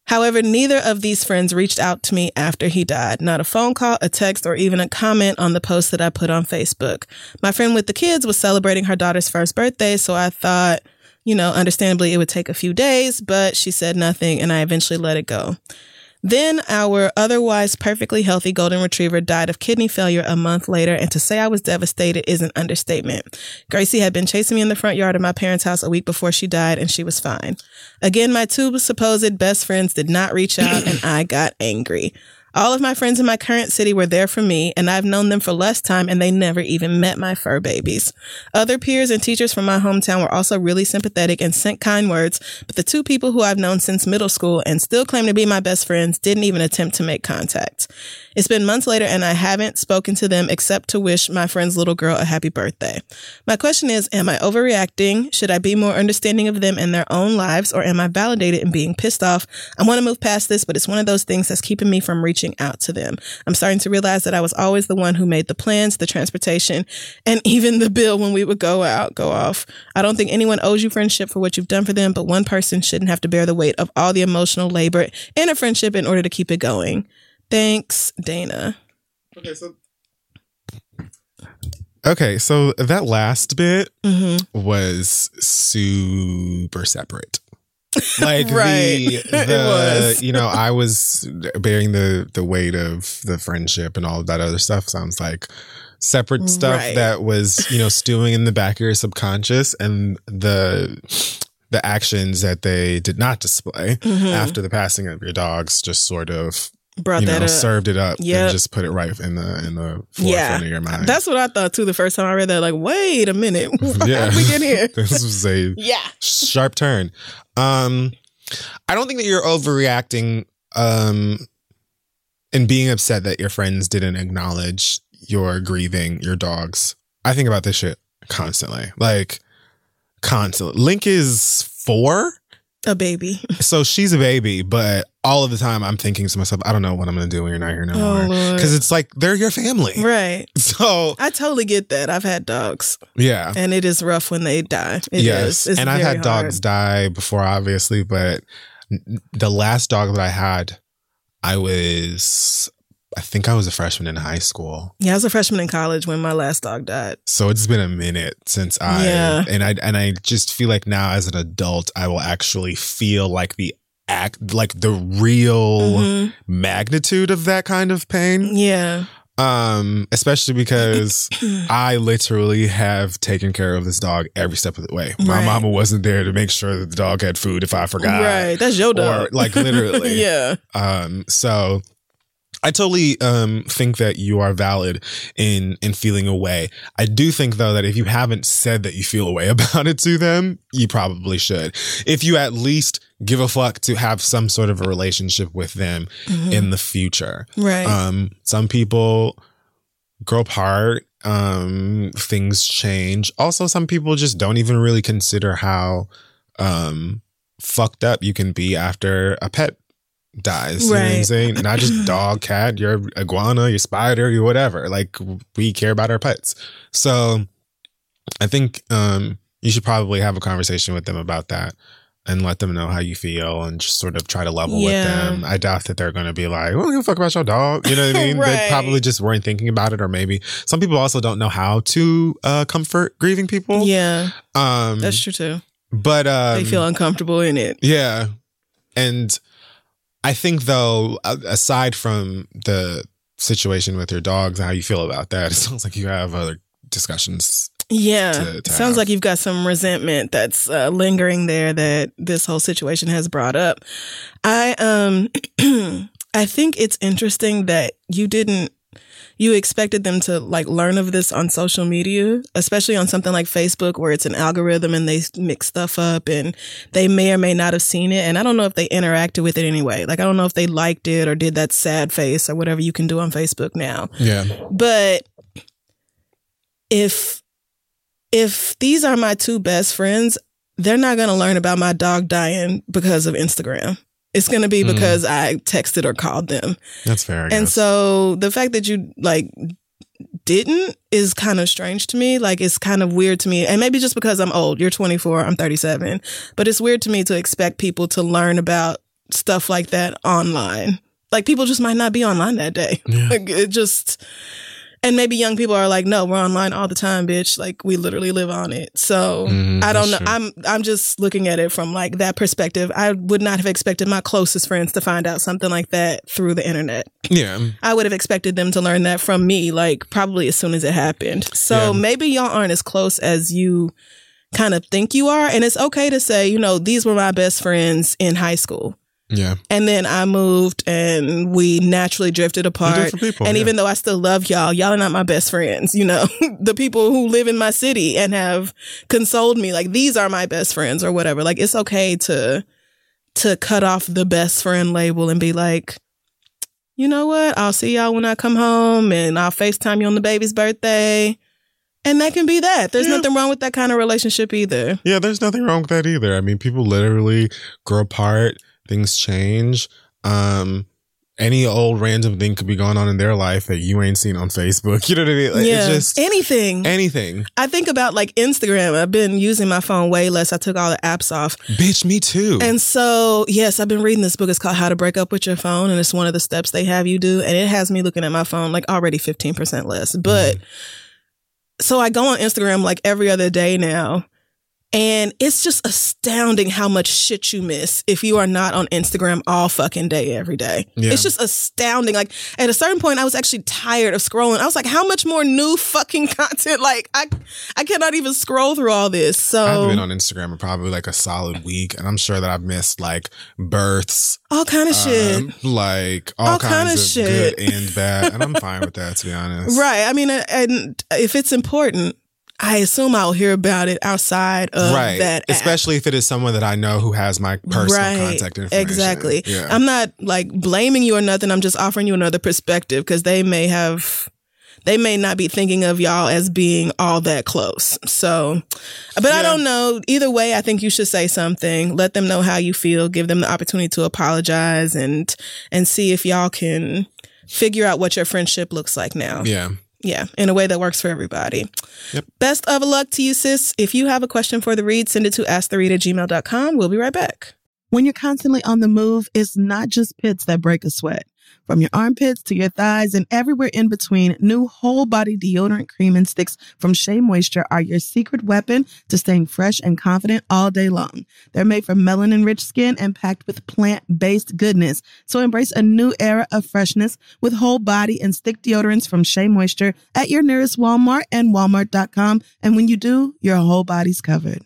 However, neither of these friends reached out to me after he died. Not a phone call, a text, or even a comment on the post that I put on Facebook. My friend with the kids was celebrating her daughter's first birthday, so I thought, you know, understandably it would take a few days, but she said nothing and I eventually let it go. Then our otherwise perfectly healthy golden retriever died of kidney failure a month later, and to say I was devastated is an understatement. Gracie had been chasing me in the front yard of my parents' house a week before she died, and she was fine. Again, my two supposed best friends did not reach out, and I got angry. All of my friends in my current city were there for me, and I've known them for less time, and they never even met my fur babies. Other peers and teachers from my hometown were also really sympathetic and sent kind words, but the two people who I've known since middle school and still claim to be my best friends didn't even attempt to make contact. It's been months later, and I haven't spoken to them except to wish my friend's little girl a happy birthday. My question is Am I overreacting? Should I be more understanding of them and their own lives, or am I validated in being pissed off? I want to move past this, but it's one of those things that's keeping me from reaching out to them. I'm starting to realize that I was always the one who made the plans, the transportation, and even the bill when we would go out, go off. I don't think anyone owes you friendship for what you've done for them, but one person shouldn't have to bear the weight of all the emotional labor in a friendship in order to keep it going. Thanks, Dana. Okay, so Okay, so that last bit hmm was super separate. Like Right. the, the you know, I was bearing the the weight of the friendship and all of that other stuff. Sounds like separate stuff Right. that was, you know, stewing in the back of your subconscious and the the actions that they did not display Mhm. after the passing of your dogs just sort of Brought you that know up. served it up Yep. and just put it right in the in the forefront Yeah. of your mind. That's what I thought too the first time I read that. Like, wait a minute. yeah. We get here? this was a yeah. sharp turn. Um, I don't think that you're overreacting um, and being upset that your friends didn't acknowledge your grieving your dogs. I think about this shit constantly, like constantly. Link is four, A baby. so she's a baby, but all of the time I'm thinking to myself, I don't know what I'm gonna do when you're not here no Oh, more, because it's like they're your family. Right. So I totally get that. I've had dogs yeah, and it is rough when they die. It is. yes, and I've had dogs die before, obviously, but the last dog that I had, I was, I think I was a freshman in high school, Yeah, I was a freshman in college when my last dog died. so it's been a minute since I, Yeah. and I and I just feel like now as an adult, I will actually feel like the act, like the real Mhm. magnitude of that kind of pain. Yeah. Um, especially because I literally have taken care of this dog every step of the way. My Right. mama wasn't there to make sure that the dog had food if I forgot. Right. That's your Or dog. like literally. yeah. Um, so I totally um think that you are valid in in feeling a way. I do think though that if you haven't said that you feel a way about it to them, you probably should. If you at least give a fuck to have some sort of a relationship with them in the future. Right. Um, some people grow apart. Um, things change. Also, some people just don't even really consider how um fucked up you can be after a pet dies. You know what I'm saying? Not just dog, cat, your iguana, your spider, your whatever. Like we care about our pets. So I think um you should probably have a conversation with them about that and let them know how you feel and just sort of try to level with them. I doubt that they're going to be like, well, give a fuck about your dog. You know what I mean? They probably just weren't thinking about it or maybe some people also don't know how to uh, comfort grieving people. yeah. Um, That's true too. but um, They feel uncomfortable in it. yeah. And I think though, aside from the situation with your dogs and how you feel about that, it sounds like you have other discussions. Yeah. to- to Sounds have. like you've got some resentment that's uh, lingering there that this whole situation has brought up. I um I think it's interesting that you didn't you expected them to like learn of this on social media, especially on something like Facebook where it's an algorithm and they mix stuff up and they may or may not have seen it. And I don't know if they interacted with it anyway. Like I don't know if they liked it or did that sad face or whatever you can do on Facebook now. Yeah. But if if these are my two best friends, they're not going to learn about my dog dying because of Instagram. It's going to be Mm. because I texted or called them. That's fair. And so the fact that you like didn't is kind of strange to me. Like it's kind of weird to me. And maybe just because I'm old. You're 24, I'm 37. But it's weird to me to expect people to learn about stuff like that online. Like people just might not be online that day. Yeah. Like it just and maybe young people are like, no, we're online all the time, bitch. Like we literally live on it. So Mhm, I don't know. true. I'm I'm just looking at it from like that perspective. I would not have expected my closest friends to find out something like that through the internet. yeah. I would have expected them to learn that from me, like probably as soon as it happened. So Yeah. maybe y'all aren't as close as you kind of think you are. And it's okay to say, you know, these were my best friends in high school. Yeah. And then I moved and we naturally drifted apart. people, and yeah. even though I still love y'all, y'all are not my best friends, you know, the people who live in my city and have consoled me, like these are my best friends or whatever. Like it's okay to, to cut off the best friend label and be like, you know what? I'll see y'all when I come home and I'll FaceTime you on the baby's birthday. And that can be that. There's Yeah. nothing wrong with that kind of relationship either. Yeah, there's nothing wrong with that either. I mean, people literally grow apart, things change. Um, any old random thing could be going on in their life that you ain't seen on Facebook. You know what I mean? Like, yeah. It's just anything. anything. I think about like Instagram. I've been using my phone way less. I took all the apps off. Bitch, me too. And so, yes, I've been reading this book. It's called How to Break Up with Your Phone. And it's one of the steps they have you do. And it has me looking at my phone like already 15% less. But so I go on Instagram like every other day now. And it's just astounding how much shit you miss if you are not on Instagram all fucking day, every day. Yeah. It's just astounding. Like at a certain point, I was actually tired of scrolling. I was like, how much more new fucking content? Like I, I cannot even scroll through all this. So I haven't been on Instagram in probably like a solid week, and I'm sure that I've missed like births, all kind of shit. um, like all, All kinds kinda of shit. good and bad, and I'm fine with that to be honest. Right. I mean, uh, and if it's important, I assume I'll hear about it outside of right. that. app. Especially if it is someone that I know who has my personal right. contact information. Exactly. Yeah. I'm not like blaming you or nothing. I'm just offering you another perspective because they may have. They may not be thinking of y'all as being all that close. So, but I don't know. Either way, I think you should say something. Let them know how you feel. Give them the opportunity to apologize and and see if y'all can figure out what your friendship looks like now. yeah. Yeah, in a way that works for everybody. Yep. Best of luck to you, sis. If you have a question for the read, send it to asktheread at gmail.com. We'll be right back. When you're constantly on the move, it's not just pits that break a sweat. From your armpits to your thighs and everywhere in between, new whole body deodorant cream and sticks from Shea Moisture are your secret weapon to staying fresh and confident all day long. They're made from melanin rich skin and packed with plant based goodness. So embrace a new era of freshness with whole body and stick deodorants from Shea Moisture at your nearest Walmart and walmart.com. And when you do, your whole body's covered.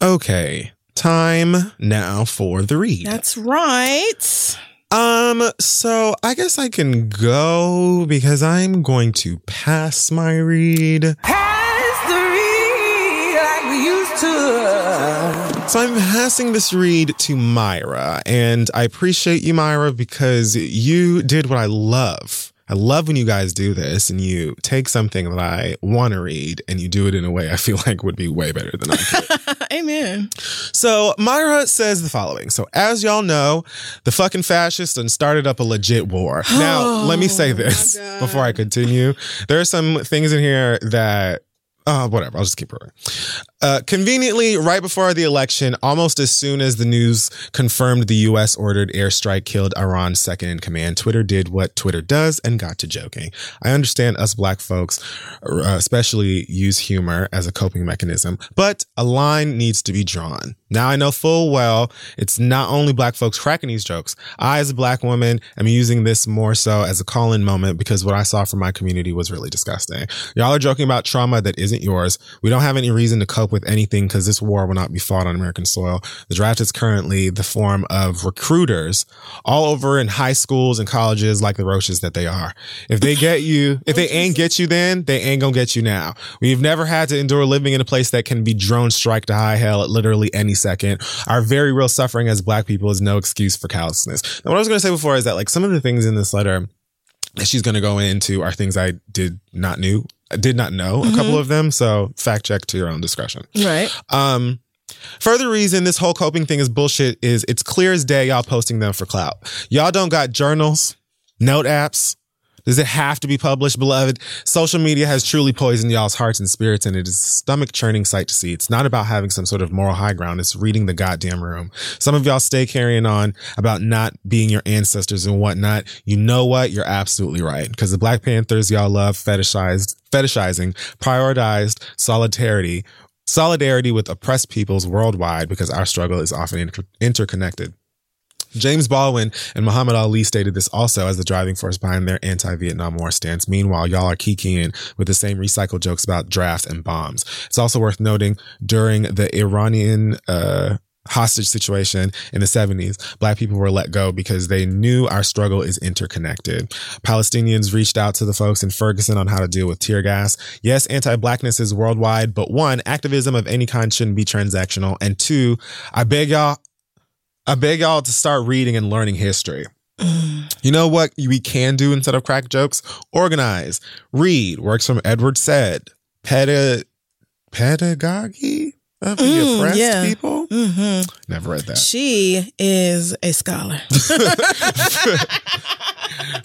Okay. Time now for the read. That's right. Um, so I guess I can go because I'm going to pass my read. Pass the read like we used to. So I'm passing this read to Myra, and I appreciate you, Myra, because you did what I love. I love when you guys do this and you take something that I want to read and you do it in a way I feel like would be way better than I could. Amen. So Myra says the following. So as y'all know, the fucking fascists and started up a legit war. Now, let me say this before I continue. There are some things in here that uh, whatever. I'll just keep it. Uh, conveniently, right before the election, almost as soon as the news confirmed the U.S. ordered airstrike killed Iran's second in command, Twitter did what Twitter does and got to joking. I understand us black folks, uh, especially use humor as a coping mechanism, but a line needs to be drawn. Now I know full well it's not only black folks cracking these jokes. I, as a black woman, am using this more so as a call-in moment because what I saw from my community was really disgusting. Y'all are joking about trauma that isn't yours. We don't have any reason to cope with anything because this war will not be fought on American soil. The draft is currently the form of recruiters all over in high schools and colleges like the roaches that they are. If they get you, if they ain't get you then, they ain't gonna get you now. We've never had to endure living in a place that can be drone strike to high hell at literally any second. Our very real suffering as black people is no excuse for callousness. Now, what I was gonna say before is that like some of the things in this letter that she's going to go into are things I did not knew, I did not know a couple of them. So fact check to your own discretion. Right. Um, further reason this whole coping thing is bullshit is it's clear as day y'all posting them for clout. Y'all don't got journals, note apps. Does it have to be published, beloved? Social media has truly poisoned y'all's hearts and spirits, and it is a stomach churning sight to see. It's not about having some sort of moral high ground. It's reading the goddamn room. Some of y'all stay carrying on about not being your ancestors and whatnot. You know what? You're absolutely right. Because the Black Panthers y'all love fetishized, fetishizing, prioritized solidarity, solidarity with oppressed peoples worldwide because our struggle is often inter- interconnected. James Baldwin and Muhammad Ali stated this also as the driving force behind their anti-Vietnam War stance. Meanwhile, y'all are kikiing with the same recycled jokes about drafts and bombs. It's also worth noting during the Iranian, uh, hostage situation in the 70s, black people were let go because they knew our struggle is interconnected. Palestinians reached out to the folks in Ferguson on how to deal with tear gas. Yes, anti-blackness is worldwide, but one, activism of any kind shouldn't be transactional. And two, I beg y'all, I beg y'all to start reading and learning history. You know what we can do instead of crack jokes? Organize. Read. Works from Edward Said. Peda, pedagogy of the Mm, oppressed yeah. people? Mm-hmm. Never read that. She is a scholar.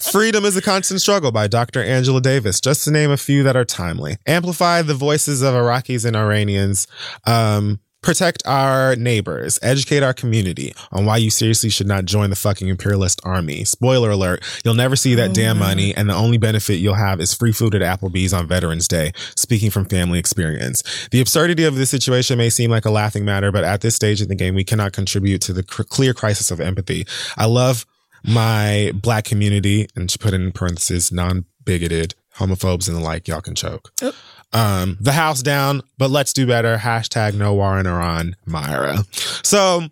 Freedom is a Constant Struggle by Dr. Angela Davis, just to name a few that are timely. Amplify the voices of Iraqis and Iranians. Um, protect our neighbors, educate our community on why you seriously should not join the fucking imperialist army. Spoiler alert, you'll never see that oh, damn money, and the only benefit you'll have is free food at Applebee's on Veterans Day, speaking from family experience. The absurdity of this situation may seem like a laughing matter, but at this stage in the game, we cannot contribute to the cr- clear crisis of empathy. I love my black community, and she put in parentheses, non bigoted, homophobes and the like, y'all can choke. Oh. Um, the house down, but let's do better. Hashtag no war in Iran, Myra. So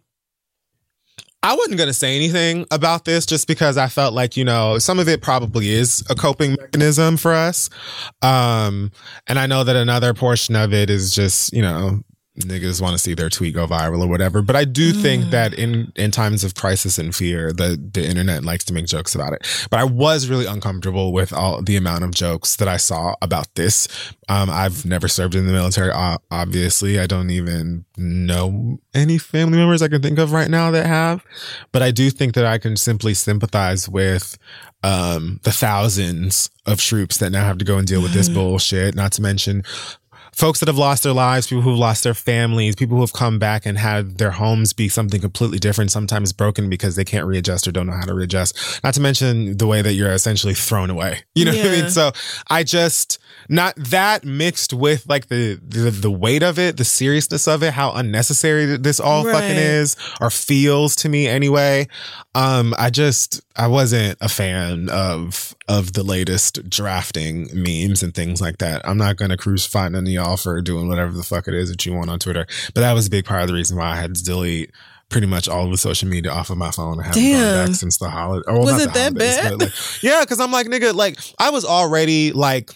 I wasn't going to say anything about this just because I felt like, you know, some of it probably is a coping mechanism for us. Um, and I know that another portion of it is just, you know, niggas want to see their tweet go viral or whatever. But I do think that in in times of crisis and fear, the the internet likes to make jokes about it. But I was really uncomfortable with all the amount of jokes that I saw about this. Um, I've never served in the military. Obviously, I don't even know any family members I can think of right now that have. But I do think that I can simply sympathize with um, the thousands of troops that now have to go and deal with this bullshit. Not to mention folks that have lost their lives, people who've lost their families, people who have come back and had their homes be something completely different, sometimes broken because they can't readjust or don't know how to readjust. Not to mention the way that you're essentially thrown away. You know what I mean? So I just not that mixed with like the, the the weight of it, the seriousness of it, how unnecessary this all fucking is or feels to me anyway. Um, I just I wasn't a fan of of the latest drafting memes and things like that. I'm not gonna crucify none of y'all for doing whatever the fuck it is that you want on Twitter. But that was a big part of the reason why I had to delete pretty much all of the social media off of my phone. I haven't gone Damn. back since the holiday. Or, well, Was it that holidays, bad? like, yeah, because I'm like, nigga, like I was already like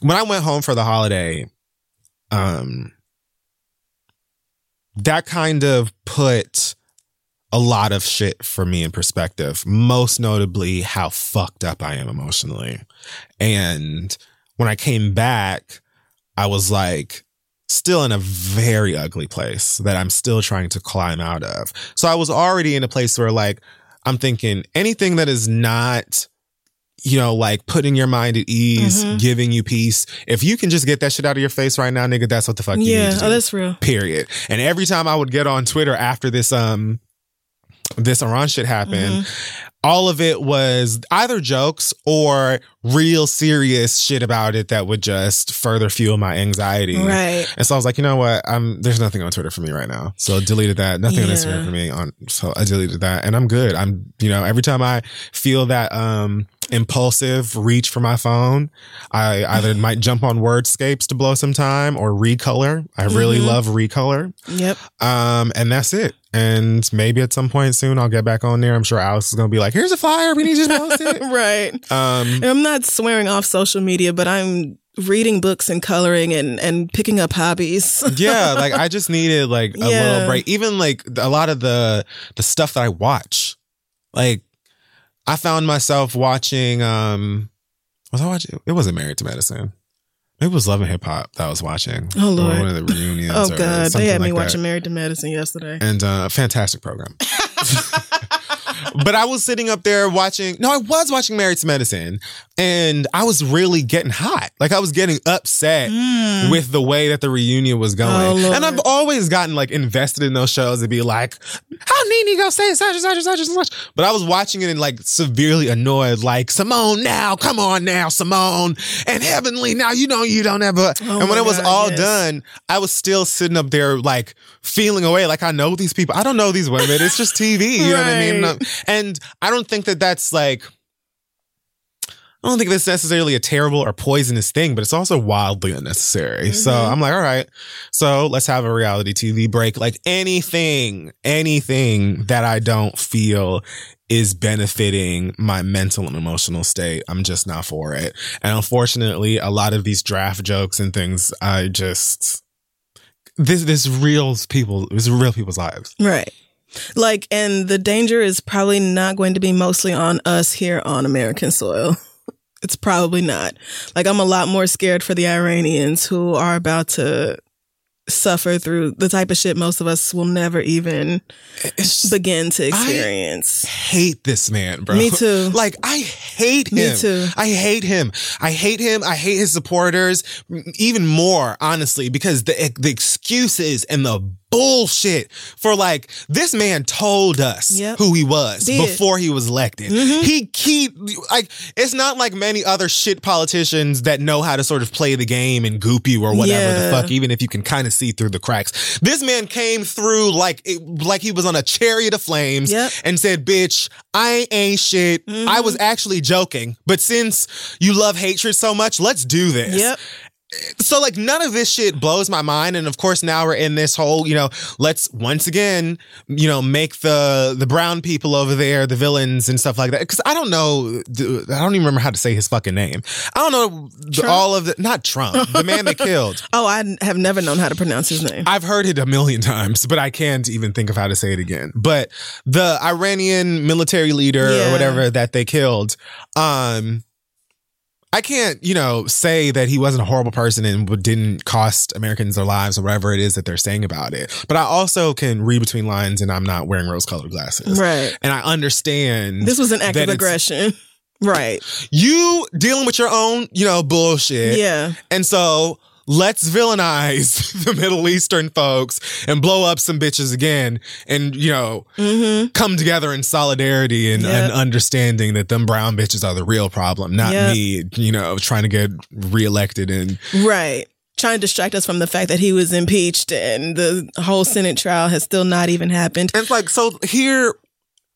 when I went home for the holiday, um that kind of put a lot of shit for me in perspective, most notably how fucked up I am emotionally. And when I came back, I was like still in a very ugly place that I'm still trying to climb out of. So I was already in a place where like I'm thinking anything that is not you know, like putting your mind at ease, Mhm. giving you peace. If you can just get that shit out of your face right now, nigga, that's what the fuck you need Yeah, to do oh, that's real. period. And every time I would get on Twitter after this um this Iran shit happened, all of it was either jokes or real serious shit about it that would just further fuel my anxiety. Right. And so I was like, you know what? I'm there's nothing on Twitter for me right now. So I deleted that. Nothing on Yeah. Instagram for me on so I deleted that. And I'm good. I'm you know, every time I feel that um impulsive reach for my phone, I either might jump on wordscapes to blow some time or recolor. I really Mhm. love recolor. Yep. Um, and that's it. And maybe at some point soon I'll get back on there. I'm sure Alex is gonna be like, here's a flyer, we need you to post it. right. Um And I'm not swearing off social media, but I'm reading books and coloring and, and picking up hobbies. yeah, like I just needed like a Yeah. little break. Even like a lot of the the stuff that I watch. Like I found myself watching um was I watching it wasn't Married to Medicine. It was Love and Hip Hop that I was watching. Oh, Lord. One of the reunions. oh God, they had me like that. watching Married to Medicine yesterday. and uh fantastic program. but I was sitting up there watching. No, I was watching Married to Medicine, and I was really getting hot. Like I was getting upset with the way that the reunion was going. Mm. Oh, and I've always gotten like invested in those shows to be like, "How Nene gonna say such and such and such and such?" But I was watching it and like severely annoyed. Like Simone, now come on now, Simone, and Heavenly, now you know you don't ever. Oh, and when it was God, all yes. done, I was still sitting up there like feeling away. Like I know these people. I don't know these women. It's just TV. You know what I mean? Right. And I don't think that that's like. I don't think that's necessarily a terrible or poisonous thing, but it's also wildly unnecessary. So Mm-hmm. I'm like, all right, so let's have a reality TV break. Like anything, anything that I don't feel is benefiting my mental and emotional state. I'm just not for it. And unfortunately, a lot of these draft jokes and things, I just, this, this real people, this real people's lives. Right. Like, and the danger is probably not going to be mostly on us here on American soil. It's probably not. Like, I'm a lot more scared for the Iranians who are about to suffer through the type of shit most of us will never even begin to experience. hate this man, bro. Me too. Like I hate him. Me too. I hate him. I hate him. I hate his supporters even more, honestly, because the the excuses and the bullshit for like this man told us Yep. who he was Did. before he was elected. Mm-hmm. He keep like it's not like many other shit politicians that know how to sort of play the game and goop you or whatever the fuck, even if you can kind of see through the cracks. This man came through like it, like he was on a chariot of flames Yep. and said, "Bitch, I ain't shit. I mm-hmm. was actually joking, but since you love hatred so much, let's do this." Yep. So like none of this shit blows my mind, and of course now we're in this whole, you know, let's once again, you know, make the the brown people over there the villains and stuff like that. Because I don't know, I don't even remember how to say his fucking name. I don't know the- all of the not Trump, the man that killed. Oh, I have never known how to pronounce his name. I've heard it a million times, but I can't even think of how to say it again. But the Iranian military leader Yeah. or whatever that they killed, um, I can't, you know, say that he wasn't a horrible person and didn't cost Americans their lives or whatever it is that they're saying about it. But I also can read between lines and I'm not wearing rose colored glasses. Right. And I understand This was an act of aggression. Right. You dealing with your own, you know, bullshit. Yeah. And so let's villainize the Middle Eastern folks and blow up some bitches again and, you know, come together in solidarity and, Mm-hmm. Yep. and understanding that them brown bitches are the real problem, not Yep. me, you know, trying to get reelected and Right. Trying to distract us from the fact that he was impeached and the whole Senate trial has still not even happened. and it's like so here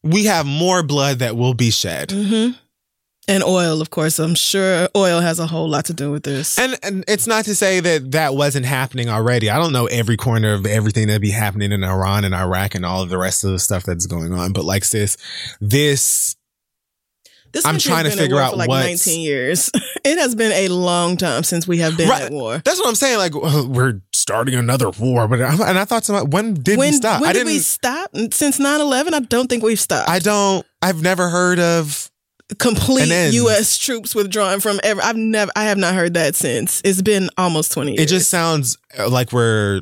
we have more blood that will be shed. Mm-hmm. And oil, of course. I'm sure oil has a whole lot to do with this. And, and it's not to say that that wasn't happening already. I don't know every corner of everything that be happening in Iran and Iraq and all of the rest of the stuff that's going on. But like, sis, this This I'm trying to figure out for like what's- 19 years. it has been a long time since we have been Right. at war. That's what I'm saying. Like uh, we're starting another war, but I, and I thought, my- when did When, we stop? when I did we stop? Since 9-11, I don't think we've stopped. I don't. I've never heard of. Complete. U.S. troops withdrawing from ever. I've never. I have not heard that since. It's been almost 20 years. It just sounds uh, like we're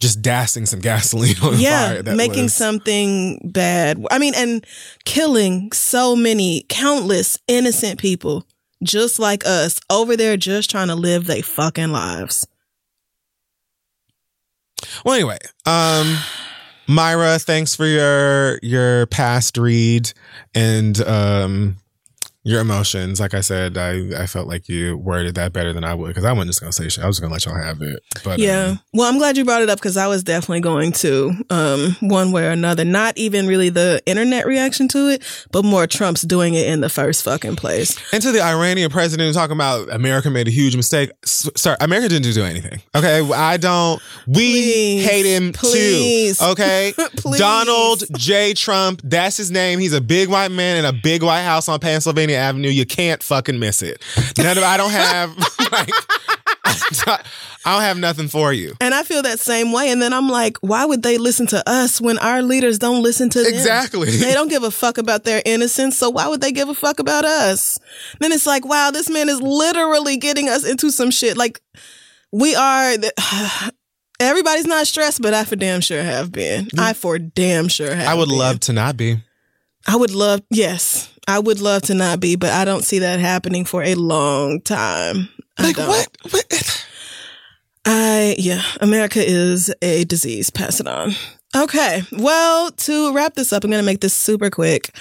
just dousing some gasoline on yeah, fire. Making was- something bad. I mean, and killing so many, countless innocent people just like us over there, just trying to live their fucking lives. Well, anyway, um, Myra, thanks for your your past read and um your emotions. Like I said, I I felt like you worded that better than I would because I wasn't just gonna say shit. I was gonna let y'all have it. But Yeah. um, Well, I'm glad you brought it up because I was definitely going to, um, one way or another. Not even really the internet reaction to it, but more Trump's doing it in the first fucking place. and to the Iranian president talking about America made a huge mistake. S- sorry, America didn't do anything. Okay, I don't. We Please, hate him please. too. Okay, Please. Donald J. Trump. That's his name. He's a big white man in a big white house on Pennsylvania Avenue. You can't fucking miss it. None of I don't have like. I don't have nothing for you. And I feel that same way. And then I'm like, why would they listen to us when our leaders don't listen to them? Exactly. They don't give a fuck about their innocence. So why would they give a fuck about us? Then it's like, wow, this man is literally getting us into some shit. Like, we are. The, everybody's not stressed, but I for damn sure have been. Mm. I for damn sure have. I would been. love to not be. I would love. Yes, I would love to not be, but I don't see that happening for a long time. Like what? what? I yeah, America is a disease. Pass it on. Okay. Well, to wrap this up, I'm going to make this super quick.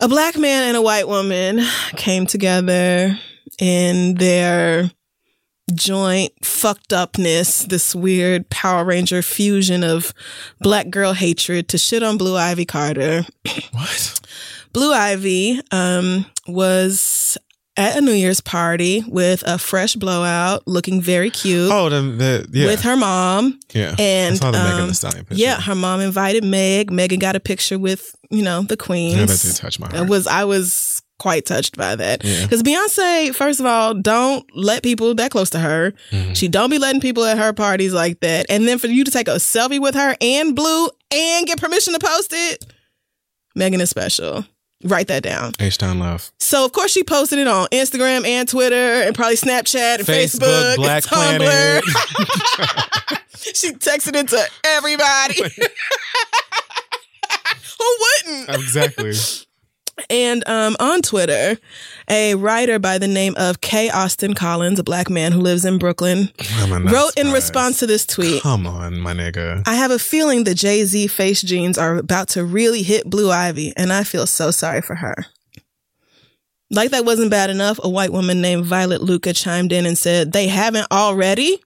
A black man and a white woman came together in their joint fucked upness, this weird Power Ranger fusion of black girl hatred to shit on Blue Ivy Carter. What? Blue Ivy um, was at a New Year's party with a fresh blowout, looking very cute Oh, the, the yeah, with her mom. yeah. And I saw the Megan um, Thee Stallion picture. yeah, her mom invited Meg. Megan got a picture with you know the queens. Yeah, that did touch my It heart. was I was quite touched by that Yeah. because Beyonce, first of all, don't let people that close to her. Mhm. She don't be letting people at her parties like that. And then for you to take a selfie with her and Blue and get permission to post it, Megan is special. Write that down. H Town Love. So of course she posted it on Instagram and Twitter and probably Snapchat and Facebook, Facebook, Black and Tumblr. she texted it to everybody. Who wouldn't? Exactly. And um, on Twitter, a writer by the name of K. Austin Collins, a black man who lives in Brooklyn, I'm wrote in response to this tweet. Come on, my nigga. I have a feeling the Jay Z face genes are about to really hit Blue Ivy, and I feel so sorry for her. Like that wasn't bad enough, a white woman named Violet Lucca chimed in and said, They haven't already?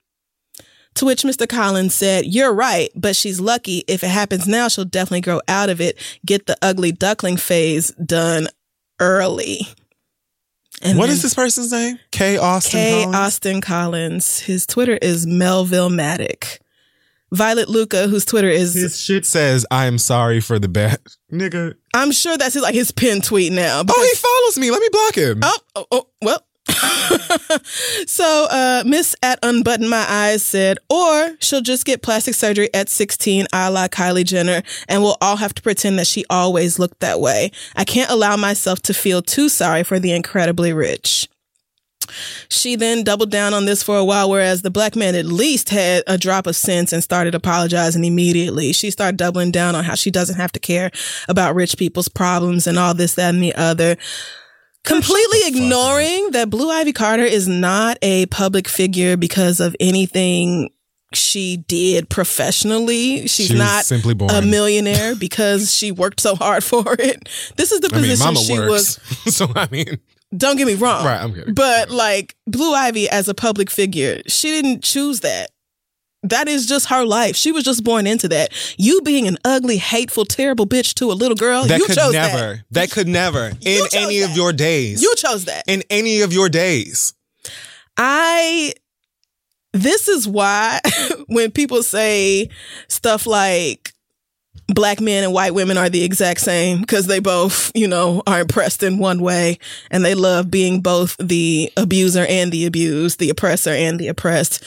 To which Mr. Collins said, You're right, but she's lucky. If it happens now, she'll definitely grow out of it, get the ugly duckling phase done early. And What is this person's name? K. Austin. K. Collins? Austin Collins. His Twitter is Melville Matic. Violet Lucca, whose Twitter is His shit says, "I am sorry for the bad nigga." I'm sure that's his, like his pin tweet now. Oh, he follows me. Let me block him. oh, oh, oh, well. so, uh, Miss at Unbutton My Eyes said, or she'll just get plastic surgery at 16, a la Kylie Jenner, and we'll all have to pretend that she always looked that way. I can't allow myself to feel too sorry for the incredibly rich. She then doubled down on this for a while, whereas the black man at least had a drop of sense and started apologizing immediately. She started doubling down on how she doesn't have to care about rich people's problems and all this, that, and the other. Completely ignoring that Blue Ivy Carter is not a public figure because of anything she did professionally. She's She not simply born. a millionaire because she worked so hard for it. This is the I mean, position Mama she was so I mean, don't get me wrong. Right, I'm kidding. But like Blue Ivy as a public figure, she didn't choose that. That is just her life. She was just born into that. You being an ugly, hateful, terrible bitch to a little girl, that you could chose never. that. That. could never in any of your days. You chose that. in any of your days. I this is why when people say stuff like black men and white women are the exact same because they both, you know, are impressed in one way and they love being both the abuser and the abused, the oppressor and the oppressed.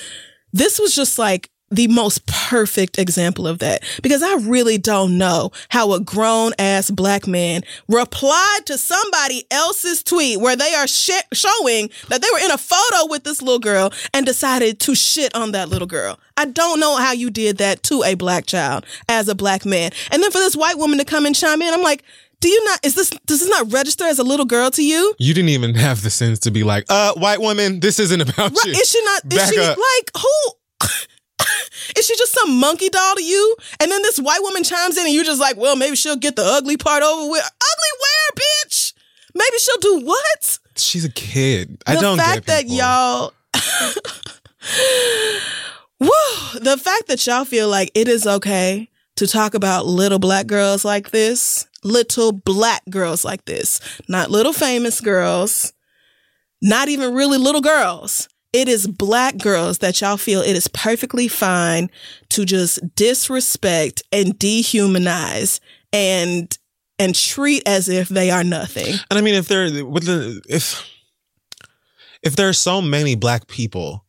This was just like the most perfect example of that because I really don't know how a grown ass black man replied to somebody else's tweet where they are sh- showing that they were in a photo with this little girl and decided to shit on that little girl. I don't know how you did that to a black child as a black man. And then for this white woman to come and chime in, I'm like, do you not, is this, does this not register as a little girl to you? You didn't even have the sense to be like, uh, white woman, this isn't about Right, you. is she not? Is she up. like who? is she just some monkey doll to you? And then this white woman chimes in, and you're just like, well, maybe she'll get the ugly part over with. Ugly where, bitch? Maybe she'll do what? She's a kid. I don't The fact that y'all. Woo! The fact that y'all feel like it is okay to talk about little black girls like this, little black girls like this, not little famous girls, not even really little girls. It is black girls that y'all feel it is perfectly fine to just disrespect and dehumanize and and treat as if they are nothing. And I mean, if there, with the, if, if there are so many black people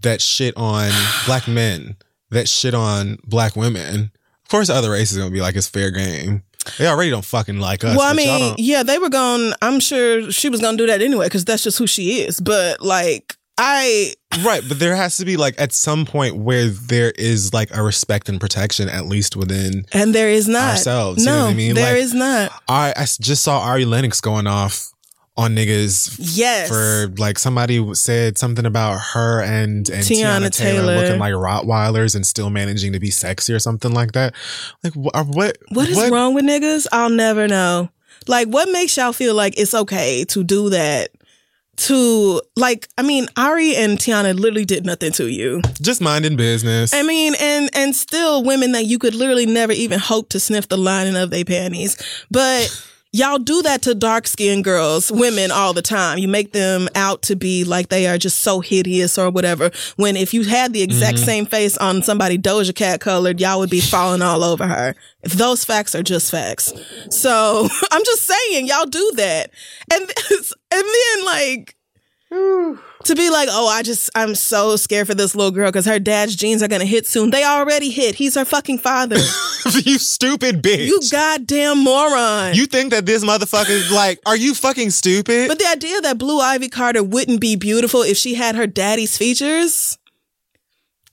that shit on black men, that shit on black women, course, other races gonna be like it's fair game. They already don't fucking like us. well, I mean, yeah, they were going. I'm sure she was going to do that anyway because that's just who she is. But like, I right, but there has to be like at some point where there is like a respect and protection, at least within. and there is not Ourselves, you No, know what I mean? there Like- is not. I I just saw Ari Lennox going off on niggas Yes, for like somebody said something about her and and Teyana Teyana, Taylor, Taylor. looking like Rottweilers and still managing to be sexy or something like that. Like wh- uh, what? what is wrong with niggas? I'll never know. Like, what makes y'all feel like it's okay to do that? To like, I mean, Ari and Teyana literally did nothing to you. Just minding business. I mean, and and still women that you could literally never even hope to sniff the lining of their panties. But y'all do that to dark skinned girls, women all the time. You make them out to be like they are just so hideous or whatever. When if you had the exact mm-hmm. same face on somebody Doja Cat colored, y'all would be falling all over her. If those facts are just facts. So I'm just saying, y'all do that. And and then like to be like, oh, I just, I'm so scared for this little girl because her dad's genes are going to hit soon. They already hit. He's her fucking father. you stupid bitch. you goddamn moron. You think that this motherfucker is like, are you fucking stupid? but the idea that Blue Ivy Carter wouldn't be beautiful if she had her daddy's features,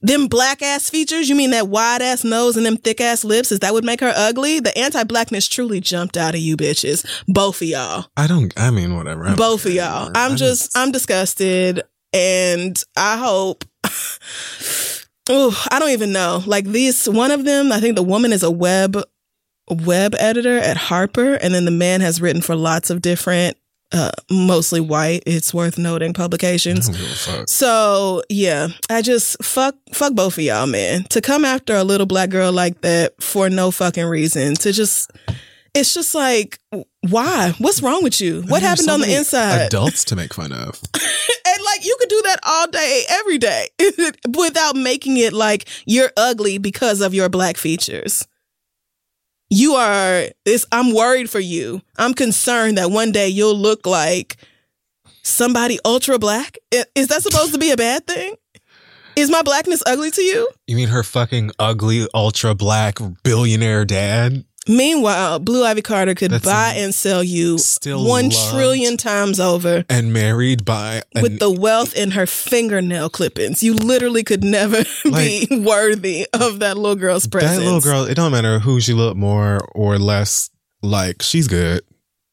them black ass features, you mean that wide ass nose and them thick ass lips, is that would make her ugly? The anti blackness truly jumped out of you bitches. Both of y'all. I don't, I mean, whatever. I both of y'all. I'm I just, I'm disgusted, and I hope. oh, I don't even know. Like these, one of them, I think the woman is a web web editor at Harper, and then the man has written for lots of different, uh, mostly white. It's worth noting publications. don't give a fuck. So yeah, I just fuck fuck both of y'all, man. To come after a little black girl like that for no fucking reason. To just, it's just like, why? What's wrong with you? What happened so on the inside? Adults to make fun of. And like you could do that all day, every day, without making it like you're ugly because of your black features. You are this I'm worried for you. I'm concerned that one day you'll look like somebody ultra black. Is that supposed to be a bad thing? Is my blackness ugly to you? You mean her fucking ugly, ultra black billionaire dad? Meanwhile, Blue Ivy Carter could That's buy and sell you still trillion times over. And married by an, with the wealth in her fingernail clippings. You literally could never be worthy of that little girl's presence. that little girl. It don't matter who she looked more or less like. She's good.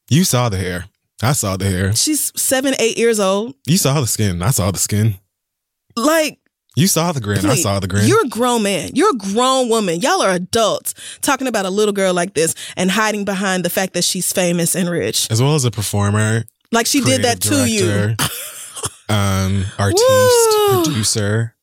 You saw the hair. I saw the hair. She's seven, eight years old. You saw the skin. I saw the skin. Like, You saw the grin. I saw the grin. You're a grown man. You're a grown woman. Y'all are adults talking about a little girl like this and hiding behind the fact that she's famous and rich. as well as a performer. Like she did that to creative you. director, um, artiste, Woo. producer.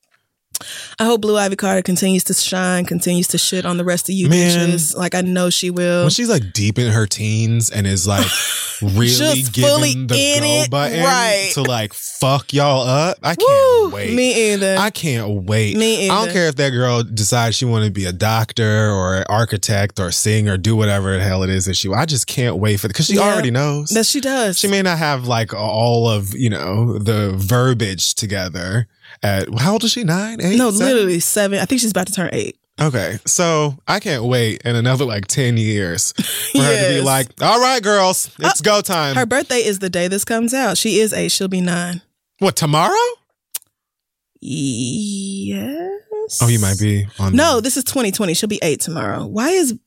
I hope Blue Ivy Carter continues to shine, continues to shit on the rest of you Man. bitches. Like I know she will. When she's like deep in her teens and is like really giving the go it, button right. to like fuck y'all up, I can't Woo, wait. Me either. I can't wait. Me either. I don't care if that girl decides she want to be a doctor or an architect or sing or do whatever the hell it is that she. I just can't wait for because she Yeah. already knows. that she does. she may not have like all of you know the verbiage together. At how old is she? Nine, eight? no, seven? literally seven. I think she's about to turn eight. Okay, so I can't wait in another like ten years for her to be like, "All right, girls, uh, it's go time." Her birthday is the day this comes out. She is eight. She'll be nine. what tomorrow? Yes. Oh, you might be on. No, this is 2020. She'll be eight tomorrow. Why is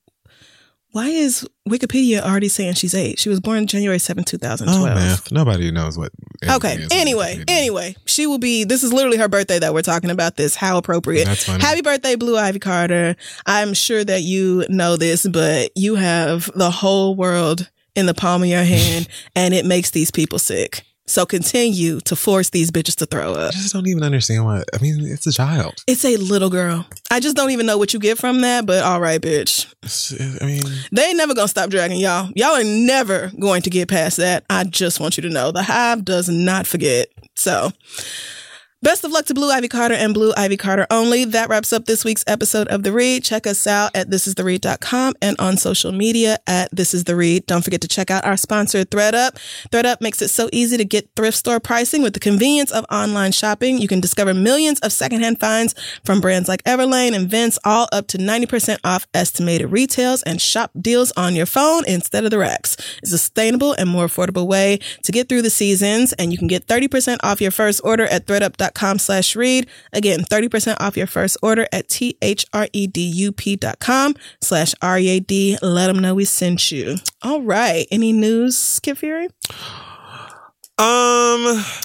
why is Wikipedia already saying she's eight? She was born January 7, 2012. Oh 2012. man, nobody knows what. Okay. Anyway, anyway, she will be. This is literally her birthday that we're talking about. This how appropriate. That's funny. Happy birthday, Blue Ivy Carter. I'm sure that you know this, but you have the whole world in the palm of your hand, and it makes these people sick. So continue to force these bitches to throw up. I just don't even understand why. I mean, it's a child. It's a little girl. I just don't even know what you get from that, but all right, bitch. It's- I mean, They ain't never gonna stop dragging y'all. Y'all are never going to get past that. I just want you to know the hive does not forget. So, best of luck to Blue Ivy Carter and Blue Ivy Carter only. That wraps up this week's episode of The Read. Check us out at thisistheread.com and on social media at This Is The Read. Don't forget to check out our sponsor, thredUP. thredUP makes it so easy to get thrift store pricing with the convenience of online shopping. You can discover millions of secondhand finds from brands like Everlane and Vince, all up to 90% off estimated retails and shop deals on your phone instead of the racks. It's a sustainable and more affordable way to get through the seasons, and you can get 30% off your first order at thredup.com slash read. Again, 30% off your first order at T-H-R-E-D-U-P.com slash R-E-A-D. Let them know we sent you. All right. Any news, Kid Fury? um,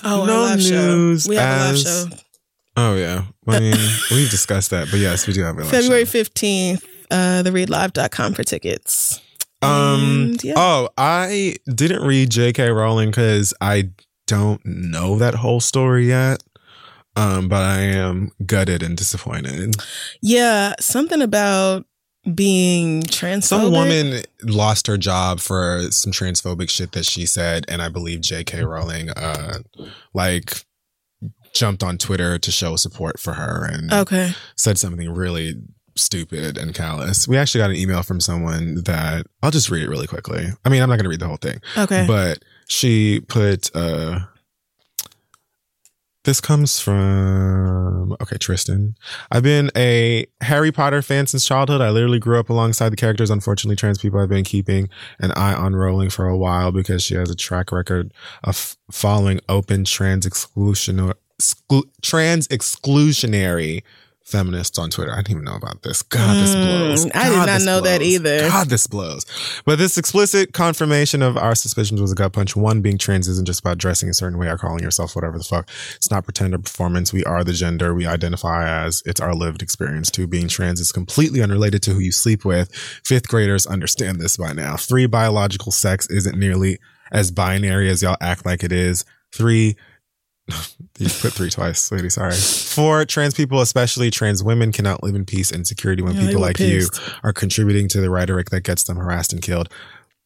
Oh, no news. show. We have a live show. Oh yeah, I mean, we've discussed that, but yes, we do have a live February. 15th, uh, thereadlive.com for tickets. Um. And, yeah. Oh, I didn't read J.K. Rowling because I don't know that whole story yet. Um, but I am gutted and disappointed. Yeah, something about being transphobic. Some woman lost her job for some transphobic shit that she said, and I believe J.K. Rowling, uh, like jumped on Twitter to show support for her and Okay. said something really stupid and callous. We actually got an email from someone that I'll just read it really quickly. I mean, I'm not going to read the whole thing, Okay. but she put, uh, This comes from okay, Tristan. I've been a Harry Potter fan since childhood. I literally grew up alongside the characters. Unfortunately, trans people have been keeping an eye on Rowling for a while because she has a track record of following open trans exclusion exclu- trans exclusionary feminists on Twitter. I didn't even know about this. God, this blows. Mm, I did not know that either. God, this blows. But this explicit confirmation of our suspicions was a gut punch. One, being trans isn't just about dressing a certain way or calling yourself whatever the fuck. It's not pretend or performance. We are the gender we identify as. It's our lived experience. Two, being trans is completely unrelated to who you sleep with. Fifth graders understand this by now. Three, biological sex isn't nearly as binary as y'all act like it is. Three, you put three twice, sweetie. Sorry. For trans people, especially trans women, cannot live in peace and security when Yeah, people like pissed. you are contributing to the rhetoric that gets them harassed and killed.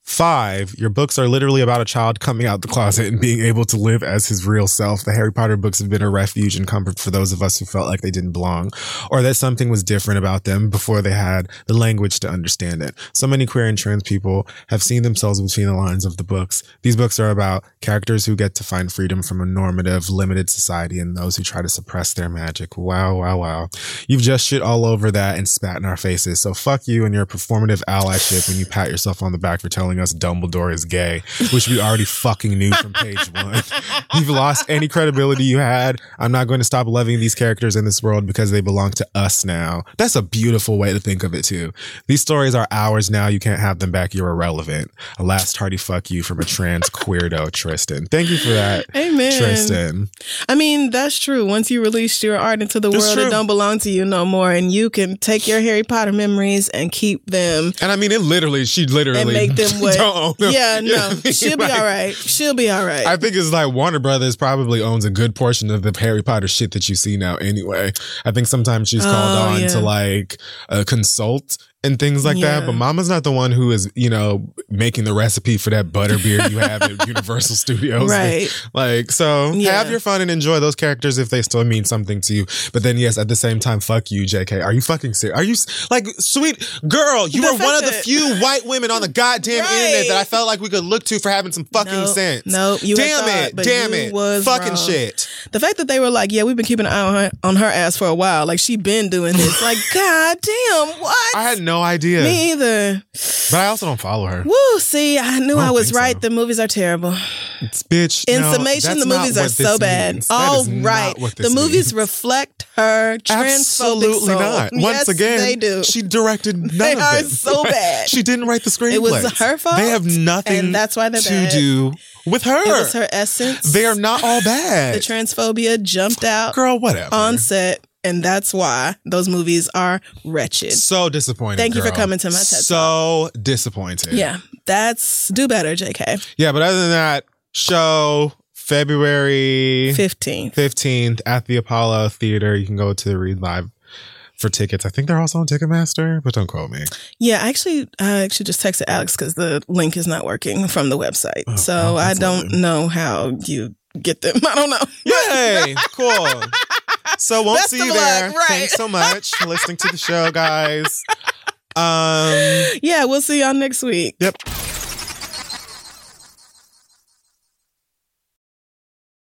Five, your books are literally about a child coming out the closet and being able to live as his real self. The Harry Potter books have been a refuge and comfort for those of us who felt like they didn't belong or that something was different about them before they had the language to understand it. So many queer and trans people have seen themselves between the lines of the books. These books are about characters who get to find freedom from a normative, limited society and those who try to suppress their magic. Wow, wow, wow. You've just shit all over that and spat in our faces. So fuck you and your performative allyship when you pat yourself on the back for telling us Dumbledore is gay, which we already fucking knew from page one. You've lost any credibility you had. I'm not going to stop loving these characters in this world because they belong to us now. That's a beautiful way to think of it too. These stories are ours now. You can't have them back. You're irrelevant. A last hearty fuck you from a trans queerdo, Tristan. Thank you for that, Amen. Tristan. I mean, that's true. Once you release your art into the That's world, true. it don't belong to you no more, and you can take your Harry Potter memories and keep them And I mean, it literally, she literally and make them what. don't own them. Yeah, no, what I mean? she'll be all right. She'll be all right. I think it's like Warner Brothers probably owns a good portion of the Harry Potter shit that you see now anyway. I think sometimes she's called Oh, on yeah. to like uh, consult and things like that. But Mama's not the one who is, you know, making the recipe for that butterbeer you have at Universal Studios. Right. Like, so Yeah. have your fun and enjoy those characters if they still mean something to you. But then, yes, at the same time, fuck you, JK. Are you fucking serious? Are you like, sweet girl, you The were one of the few white women on the goddamn Right. internet that I felt like we could look to for having some fucking Nope, sense. nope, you damn thought, it, damn it, was fucking wrong. shit. the fact that they were like, "Yeah, we've been keeping an eye on her, on her ass for a while. Like she been doing this. Like, god damn, what? I had no idea, Me either. but I also don't follow her. Woo! See, I knew I I, was think so. right. The movies are terrible. It's bitch. In no, summation, the movies are so bad. means. All right, the this movies means. reflect her Absolutely not. Once yes, again, they do. she directed none They of are it. so bad. she didn't write the screenplay. It was her fault, They have nothing and that's why they're to bad. do with her. it was her essence. They are not all bad. the transphobia jumped out Girl, whatever. on set, and that's why those movies are wretched. so disappointed. Thank you for coming to my TED So disappointed. Yeah, that's do better, JK. Yeah, but other than that, show February Fifteenth. 15th at the Apollo Theater. You can go to the Read Live for tickets. I think they're also on Ticketmaster, but don't quote me. Yeah, I actually, I actually just texted Alex because the link is not working from the website, Oh, so I don't lovely. know how you get them. I don't know. Yay! cool. So won't Best see you there. luck, right. Thanks so much for listening to the show, guys. Um, Yeah, we'll see y'all next week. yep.